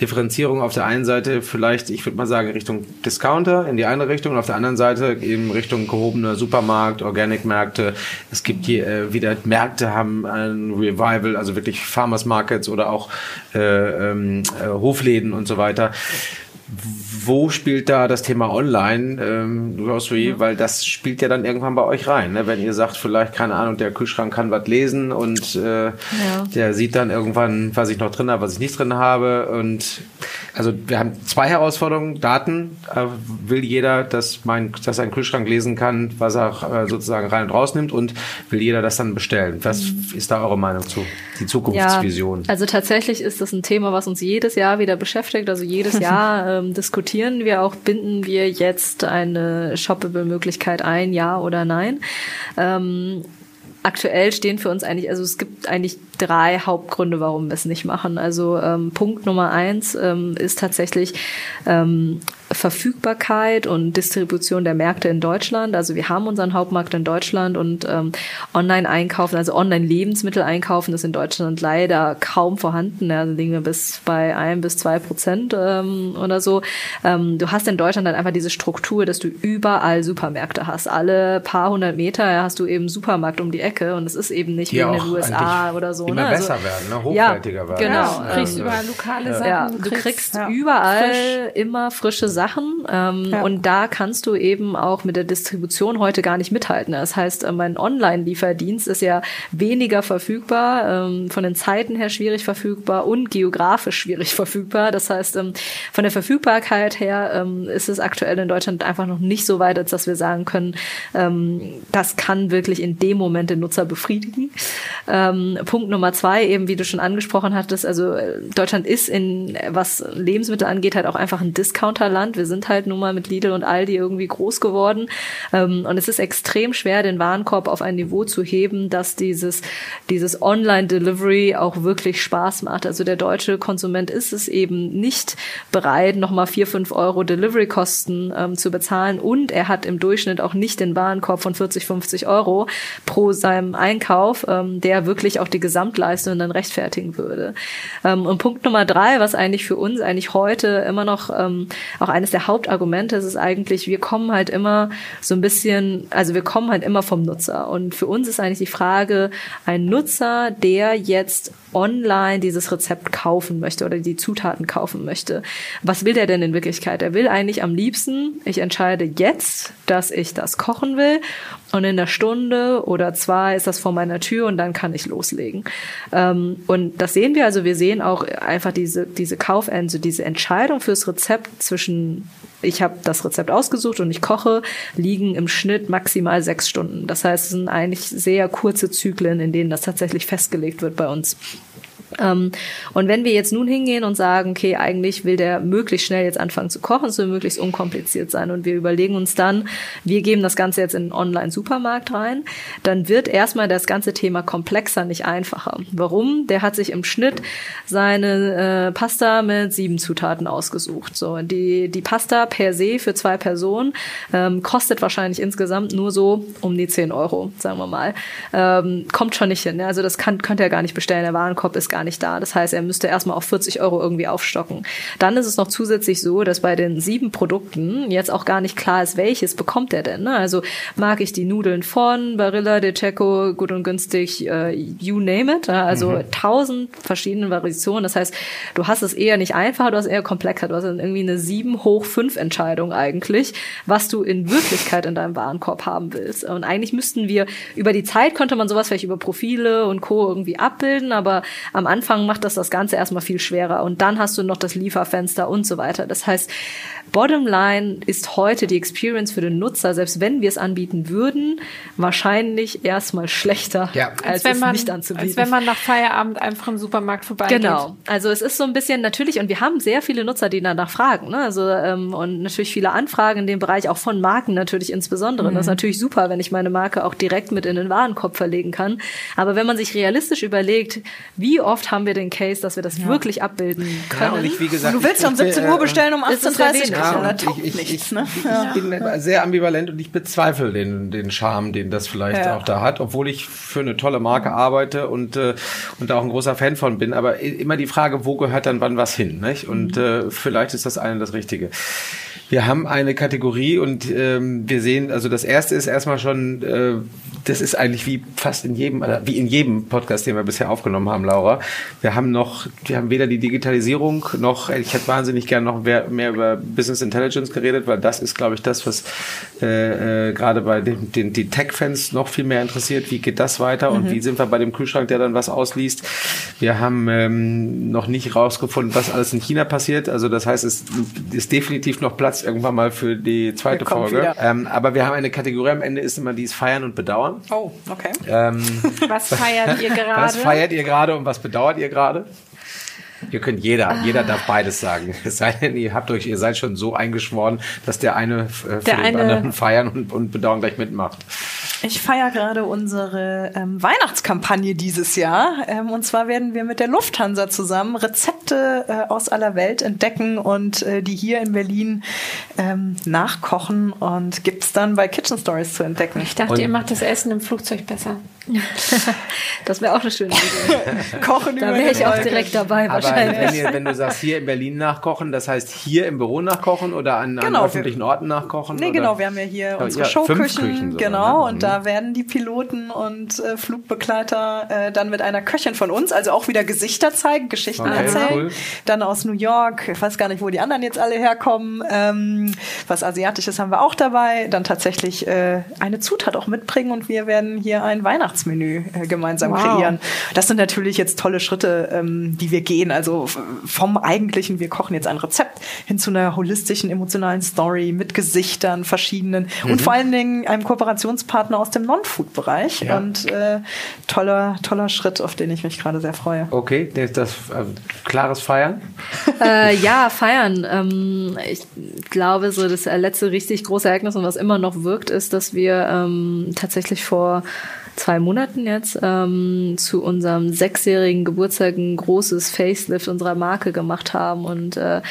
Differenzierung auf der einen Seite vielleicht, ich würde mal sagen, Richtung Discounter in die eine Richtung und auf der anderen Seite eben Richtung gehobene Supermarkt, Organic-Märkte. Es gibt hier äh, wieder Märkte haben ein Revival, also wirklich Farmers Markets oder auch äh, ähm, äh, Hofläden und so weiter wo spielt da das Thema Online ähm, Grocery? Weil das spielt ja dann irgendwann bei euch rein. Ne? Wenn ihr sagt, vielleicht, keine Ahnung, der Kühlschrank kann was lesen und äh, ja. der sieht dann irgendwann, was ich noch drin habe, was ich nicht drin habe. Und also wir haben zwei Herausforderungen. Daten äh, will jeder, dass mein, dass ein Kühlschrank lesen kann, was er äh, sozusagen rein und rausnimmt und will jeder das dann bestellen. Was mhm. ist da eure Meinung zu? Die Zukunftsvision? Ja, also tatsächlich ist das ein Thema, was uns jedes Jahr wieder beschäftigt. Also jedes (laughs) Jahr ähm, diskutieren diskutieren wir auch, binden wir jetzt eine Shoppable-Möglichkeit ein, ja oder nein. Ähm, aktuell stehen für uns eigentlich, also es gibt eigentlich drei Hauptgründe, warum wir es nicht machen. Also ähm, Punkt Nummer eins ähm, ist tatsächlich ähm, Verfügbarkeit und Distribution der Märkte in Deutschland. Also wir haben unseren Hauptmarkt in Deutschland und ähm, Online-Einkaufen, also Online-Lebensmittel einkaufen, ist in Deutschland leider kaum vorhanden. Ja, also liegen wir bis bei ein bis zwei Prozent ähm, oder so. Ähm, du hast in Deutschland dann einfach diese Struktur, dass du überall Supermärkte hast. Alle paar hundert Meter ja, hast du eben Supermarkt um die Ecke und es ist eben nicht wie in den USA oder so. Immer ne? besser also, werden, ne? hochwertiger ja, werden. Genau. Ja, du kriegst ähm, überall lokale Sachen. Ja, du kriegst, kriegst überall frisch. immer frische Sachen ähm, ja. und da kannst du eben auch mit der Distribution heute gar nicht mithalten. Das heißt, äh, mein Online-Lieferdienst ist ja weniger verfügbar, ähm, von den Zeiten her schwierig verfügbar und geografisch schwierig (laughs) verfügbar. Das heißt, ähm, von der Verfügbarkeit her ähm, ist es aktuell in Deutschland einfach noch nicht so weit, als dass wir sagen können, ähm, das kann wirklich in dem Moment den Nutzer befriedigen. Ähm, Punkt Nummer zwei, eben wie du schon angesprochen hattest, also äh, Deutschland ist in, was Lebensmittel angeht, halt auch einfach ein Discounterland. Wir sind halt nun mal mit Lidl und Aldi irgendwie groß geworden. Ähm, und es ist extrem schwer, den Warenkorb auf ein Niveau zu heben, dass dieses, dieses Online-Delivery auch wirklich Spaß macht. Also der deutsche Konsument ist es eben nicht bereit, nochmal vier, fünf Euro Delivery-Kosten ähm, zu bezahlen. Und er hat im Durchschnitt auch nicht den Warenkorb von 40, 50 Euro pro seinem Einkauf, ähm, der wirklich auch die Gesamtleistung dann rechtfertigen würde. Ähm, und Punkt Nummer drei, was eigentlich für uns eigentlich heute immer noch ähm, auch eines der Hauptargumente ist, ist eigentlich, wir kommen halt immer so ein bisschen, also wir kommen halt immer vom Nutzer. Und für uns ist eigentlich die Frage, ein Nutzer, der jetzt online dieses Rezept kaufen möchte oder die Zutaten kaufen möchte. Was will der denn in Wirklichkeit? Er will eigentlich am liebsten, ich entscheide jetzt, dass ich das kochen will und in einer Stunde oder zwei ist das vor meiner Tür und dann kann ich loslegen. Ähm, und das sehen wir, also wir sehen auch einfach diese, diese Kauf, also diese Entscheidung fürs Rezept zwischen ich habe das Rezept ausgesucht und ich koche, liegen im Schnitt maximal sechs Stunden. Das heißt, es sind eigentlich sehr kurze Zyklen, in denen das tatsächlich festgelegt wird bei uns. Ähm, und wenn wir jetzt nun hingehen und sagen, okay, eigentlich will der möglichst schnell jetzt anfangen zu kochen, es soll möglichst unkompliziert sein und wir überlegen uns dann, wir geben das Ganze jetzt in einen Online-Supermarkt rein, dann wird erstmal das ganze Thema komplexer, nicht einfacher. Warum? Der hat sich im Schnitt seine äh, Pasta mit sieben Zutaten ausgesucht. So, die, die Pasta per se für zwei Personen ähm, kostet wahrscheinlich insgesamt nur so um die zehn Euro, sagen wir mal. Ähm, kommt schon nicht hin. Ne? Also das kann, könnt ihr gar nicht bestellen. Der Warenkorb ist gar gar nicht da. Das heißt, er müsste erstmal auf 40 Euro irgendwie aufstocken. Dann ist es noch zusätzlich so, dass bei den sieben Produkten jetzt auch gar nicht klar ist, welches bekommt er denn. Ne? Also mag ich die Nudeln von Barilla, De Checo, gut und günstig, uh, you name it. Also mhm. tausend verschiedene Variationen. Das heißt, du hast es eher nicht einfach, du hast eher komplexer. Du hast dann irgendwie eine sieben hoch fünf Entscheidung eigentlich, was du in Wirklichkeit in deinem Warenkorb haben willst. Und eigentlich müssten wir über die Zeit könnte man sowas vielleicht über Profile und Co. irgendwie abbilden, aber am Anfang macht das das Ganze erstmal viel schwerer und dann hast du noch das Lieferfenster und so weiter. Das heißt, Bottomline ist heute die Experience für den Nutzer, selbst wenn wir es anbieten würden, wahrscheinlich erstmal schlechter, ja. als, als es man, nicht anzubieten. Als wenn man nach Feierabend einfach im Supermarkt vorbeigeht. Genau. Also es ist so ein bisschen natürlich, und wir haben sehr viele Nutzer, die danach fragen. Ne? Also ähm, und natürlich viele Anfragen in dem Bereich, auch von Marken natürlich insbesondere. Mhm. Das ist natürlich super, wenn ich meine Marke auch direkt mit in den Warenkorb verlegen kann. Aber wenn man sich realistisch überlegt, wie oft haben wir den Case, dass wir das ja. wirklich abbilden können? Ja, und ich, wie gesagt, und du willst um 17 Uhr bestellen um 18.30 Uhr ja, ich, ich, nichts, ne? ich, ich bin sehr ambivalent und ich bezweifle den, den Charme, den das vielleicht ja. auch da hat, obwohl ich für eine tolle Marke arbeite und, äh, und da auch ein großer Fan von bin. Aber immer die Frage, wo gehört dann wann was hin? Nicht? Und mhm. äh, vielleicht ist das eine das Richtige. Wir haben eine Kategorie und ähm, wir sehen, also das erste ist erstmal schon, äh, das ist eigentlich wie fast in jedem, wie in jedem Podcast, den wir bisher aufgenommen haben, Laura. Wir haben noch, wir haben weder die Digitalisierung noch, ich hätte wahnsinnig gern noch mehr, mehr über Business Intelligence geredet, weil das ist, glaube ich, das, was äh, äh, gerade bei den, den die Tech-Fans noch viel mehr interessiert. Wie geht das weiter mhm. und wie sind wir bei dem Kühlschrank, der dann was ausliest? Wir haben ähm, noch nicht rausgefunden, was alles in China passiert. Also das heißt, es ist definitiv noch Platz irgendwann mal für die zweite Folge. Ähm, aber wir haben eine Kategorie am Ende, ist immer dieses Feiern und Bedauern. Oh, okay. Ähm, (laughs) was feiert ihr (laughs) gerade? Was feiert ihr gerade und was bedauert ihr gerade? Ihr könnt jeder, ah. jeder darf beides sagen. (laughs) Es sei denn, ihr habt euch, ihr seid schon so eingeschworen, dass der eine äh, für der den eine anderen feiern und, und bedauern gleich mitmacht. Ich feiere gerade unsere ähm, Weihnachtskampagne dieses Jahr. Ähm, und zwar werden wir mit der Lufthansa zusammen Rezepte äh, aus aller Welt entdecken und äh, die hier in Berlin ähm, nachkochen und gibt's dann bei Kitchen Stories zu entdecken. Ich dachte, und ihr macht das Essen im Flugzeug besser. (laughs) das wäre auch eine schöne Idee. (laughs) Kochen Da wäre ich auch direkt dabei Aber wahrscheinlich. Wenn, ihr, wenn, du sagst, hier in Berlin nachkochen, das heißt hier im Büro nachkochen oder an, genau, an öffentlichen Orten nachkochen? Nee, oder? genau. Wir haben ja hier unsere ja, Showküchen. Küchen, genau. Und da Da werden die Piloten und äh, Flugbegleiter äh, dann mit einer Köchin von uns, also auch wieder Gesichter zeigen, Geschichten Okay, erzählen. cool. Dann aus New York, ich weiß gar nicht, wo die anderen jetzt alle herkommen. Ähm, was Asiatisches haben wir auch dabei. Dann tatsächlich äh, eine Zutat auch mitbringen und wir werden hier ein Weihnachtsmenü äh, gemeinsam Wow. kreieren. Das sind natürlich jetzt tolle Schritte, ähm, die wir gehen. Also vom eigentlichen, wir kochen jetzt ein Rezept hin zu einer holistischen, emotionalen Story mit Gesichtern, verschiedenen und vor allen Dingen einem Kooperationspartner aus dem Non-Food-Bereich. Ja. Und äh, toller, toller Schritt, auf den ich mich gerade sehr freue. Okay, das, das äh, klares Feiern. äh, ja, feiern. Ähm, ich glaube, so das letzte richtig große Ereignis und was immer noch wirkt, ist, dass wir ähm, tatsächlich vor zwei Monaten jetzt ähm, zu unserem sechsjährigen Geburtstag ein großes Facelift unserer Marke gemacht haben. Und äh,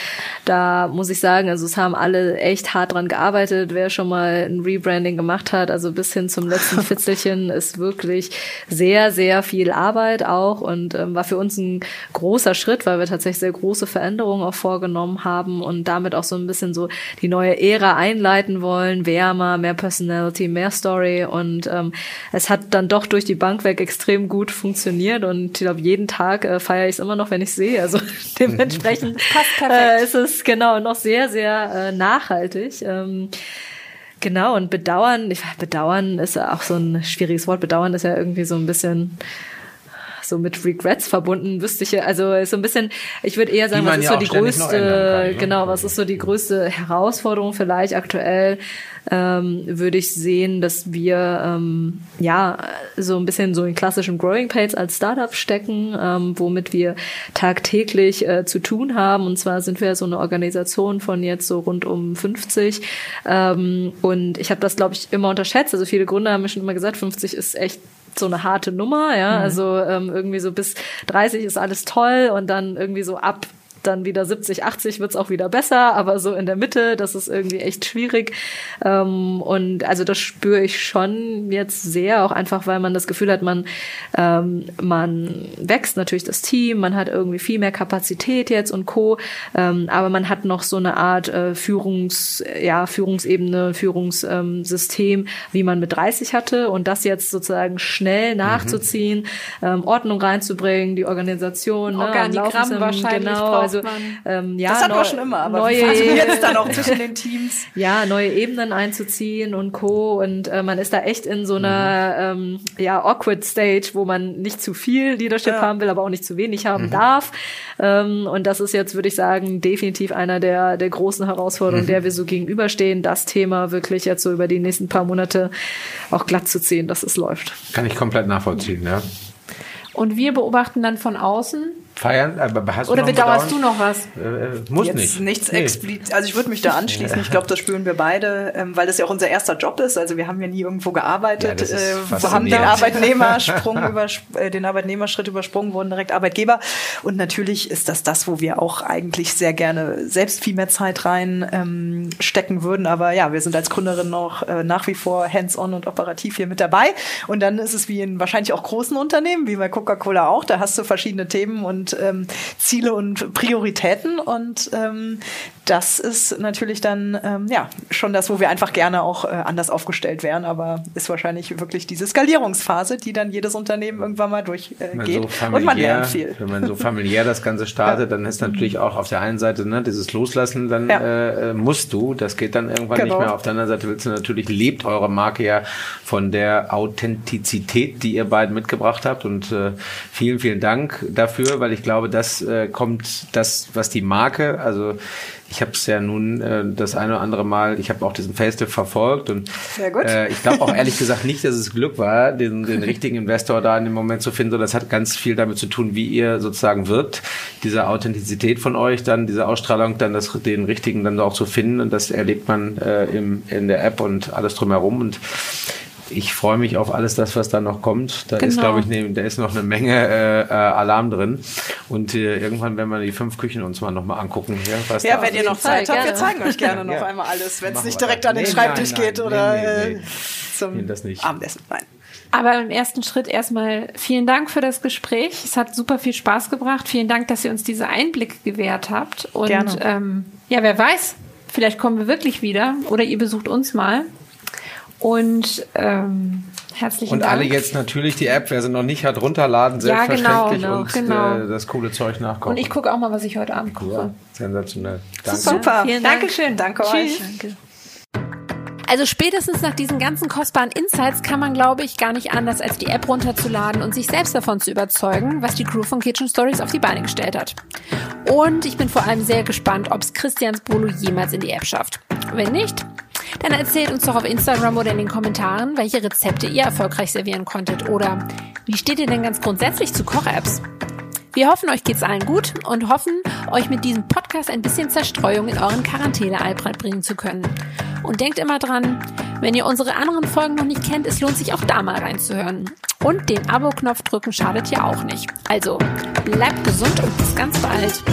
da muss ich sagen, also es haben alle echt hart dran gearbeitet. Wer schon mal ein Rebranding gemacht hat, also bis hin zum letzten (laughs) Fitzelchen, ist wirklich sehr, sehr viel Arbeit auch und ähm, war für uns ein großer Schritt, weil wir tatsächlich sehr große Veränderungen auch vorgenommen haben und damit auch so ein bisschen so die neue Ära einleiten wollen. Wärmer, mehr Personality, mehr Story und ähm, es hat dann doch durch die Bank weg extrem gut funktioniert und ich glaube, jeden Tag äh, feiere ich es immer noch, wenn ich sehe. Also (laughs) dementsprechend (laughs) perfekt. äh, ist es genau noch sehr, sehr äh, nachhaltig. Ähm, Genau, und bedauern, ich bedauern ist ja auch so ein schwieriges Wort. Bedauern ist ja irgendwie so ein bisschen so mit Regrets verbunden, wüsste ich ja, also ist so ein bisschen, ich würde eher sagen, was ist ja so die größte, kann, ne? genau, was ist so die größte Herausforderung vielleicht aktuell, ähm, würde ich sehen, dass wir ähm, ja so ein bisschen so in klassischen Growing Pains als Startup stecken, ähm, womit wir tagtäglich äh, zu tun haben. Und zwar sind wir so eine Organisation von jetzt so rund um 50. Ähm, und ich habe das, glaube ich, immer unterschätzt. Also viele Gründer haben mir schon immer gesagt, 50 ist echt so eine harte Nummer, ja. Also ähm, irgendwie so bis 30 ist alles toll und dann irgendwie so ab dann wieder 70, 80 wird's auch wieder besser, aber so in der Mitte, das ist irgendwie echt schwierig. Ähm, und also das spüre ich schon jetzt sehr, auch einfach, weil man das Gefühl hat, man, ähm, man wächst natürlich das Team, man hat irgendwie viel mehr Kapazität jetzt und Co. Ähm, aber man hat noch so eine Art äh, Führungs, ja, Führungsebene, Führungssystem, wie man mit 30 hatte und das jetzt sozusagen schnell nachzuziehen, ähm, Ordnung reinzubringen, die Organisation, ne, am Organigramm zu- wahrscheinlich genau, also ähm, ja, das hatten wir schon immer, aber neue, funktioniert es dann auch zwischen den Teams? (laughs) ja, neue Ebenen einzuziehen und Co. Und äh, man ist da echt in so einer ähm, ja, awkward Stage, wo man nicht zu viel Leadership Ja. haben will, aber auch nicht zu wenig haben darf. Ähm, und das ist jetzt, würde ich sagen, definitiv einer der, der großen Herausforderungen, der wir so gegenüberstehen, das Thema wirklich jetzt so über die nächsten paar Monate auch glatt zu ziehen, dass es läuft. Kann ich komplett nachvollziehen, ja. Und wir beobachten dann von außen. Feiern, aber hast du Oder noch ein bedauerst du noch was? Äh, äh, muss Jetzt nicht. nichts Nee. explizit. Also ich würde mich da (laughs) anschließen. Ich glaube, das spüren wir beide, ähm, weil das ja auch unser erster Job ist. Also wir haben ja nie irgendwo Ja, gearbeitet. ist äh, wir haben den Arbeitnehmersprung (laughs) über äh, den Arbeitnehmerschritt übersprungen, wurden direkt Arbeitgeber. Und natürlich ist das das, wo wir auch eigentlich sehr gerne selbst viel mehr Zeit rein ähm, stecken würden. Aber ja, wir sind als Gründerin noch äh, nach wie vor hands-on und operativ hier mit dabei. Und dann ist es wie in wahrscheinlich auch großen Unternehmen, wie bei Coca-Cola auch. Da hast du verschiedene Themen und ähm, Ziele und Prioritäten. Und ähm, das ist natürlich dann ähm, ja schon das, wo wir einfach gerne auch äh, anders aufgestellt wären, aber ist wahrscheinlich wirklich diese Skalierungsphase, die dann jedes Unternehmen irgendwann mal durchgeht äh, so und man lernt viel. wenn man so familiär das Ganze startet, (laughs) dann ist natürlich auch auf der einen Seite ne, dieses Loslassen, dann Ja. äh, äh, musst du, das geht dann irgendwann Genau. nicht mehr. Auf der anderen Seite willst du natürlich, lebt eure Marke ja von der Authentizität, die ihr beiden mitgebracht habt und äh, vielen, vielen Dank dafür, weil ich glaube, das äh, kommt, das, was die Marke, also ich habe es ja nun äh, das eine oder andere Mal, ich habe auch diesen Facelift verfolgt und. Äh, ich glaube auch ehrlich gesagt nicht, dass es Glück war, den, den richtigen Investor da in dem Moment zu finden. sondern Das hat ganz viel damit zu tun, wie ihr sozusagen wirkt, diese Authentizität von euch, dann diese Ausstrahlung, dann das, den richtigen dann auch zu finden und das erlebt man äh, im, in der App und alles drumherum und ich freue mich auf alles das, was da noch kommt. Da ist, Genau. glaube ich, ne, da ist noch eine Menge äh, äh, Alarm drin. Und äh, irgendwann werden wir die fünf Küchen uns mal nochmal angucken. Ja, was Ja, da wenn ihr noch Zeit habt, wir zeigen euch gerne (laughs) noch Ja. einmal alles, wenn es nicht direkt an den Nee, Schreibtisch nein, geht nein, oder nee, nee, äh, nee. zum Nee, das nicht. Abendessen. Nein. Aber im ersten Schritt erstmal vielen Dank für das Gespräch. Es hat super viel Spaß gebracht. Vielen Dank, dass ihr uns diese Einblicke gewährt habt. Und Gerne. Ähm, ja, wer weiß, vielleicht kommen wir wirklich wieder oder ihr besucht uns mal. Und ähm, herzlichen Und Dank. alle jetzt natürlich die App, wer sie noch nicht hat, runterladen, Ja, genau, selbstverständlich genau, und genau. Äh, das coole Zeug nachkochen. Und ich gucke auch mal, was ich heute Abend koche. ja, sensationell. Danke. Super. Vielen Dank. Dankeschön. Danke euch. Danke. Also spätestens nach diesen ganzen kostbaren Insights kann man, glaube ich, gar nicht anders, als die App runterzuladen und sich selbst davon zu überzeugen, was die Crew von Kitchen Stories auf die Beine gestellt hat. Und ich bin vor allem sehr gespannt, ob es Christians Bolo jemals in die App schafft. Wenn nicht, dann erzählt uns doch auf Instagram oder in den Kommentaren, welche Rezepte ihr erfolgreich servieren konntet oder wie steht ihr denn ganz grundsätzlich zu Koch-Apps? Wir hoffen, euch geht's allen gut und hoffen, euch mit diesem Podcast ein bisschen Zerstreuung in euren Quarantäne-Allbreit bringen zu können. Und denkt immer dran, wenn ihr unsere anderen Folgen noch nicht kennt, es lohnt sich auch da mal reinzuhören. Und den Abo-Knopf drücken schadet ja auch nicht. Also, bleibt gesund und bis ganz bald.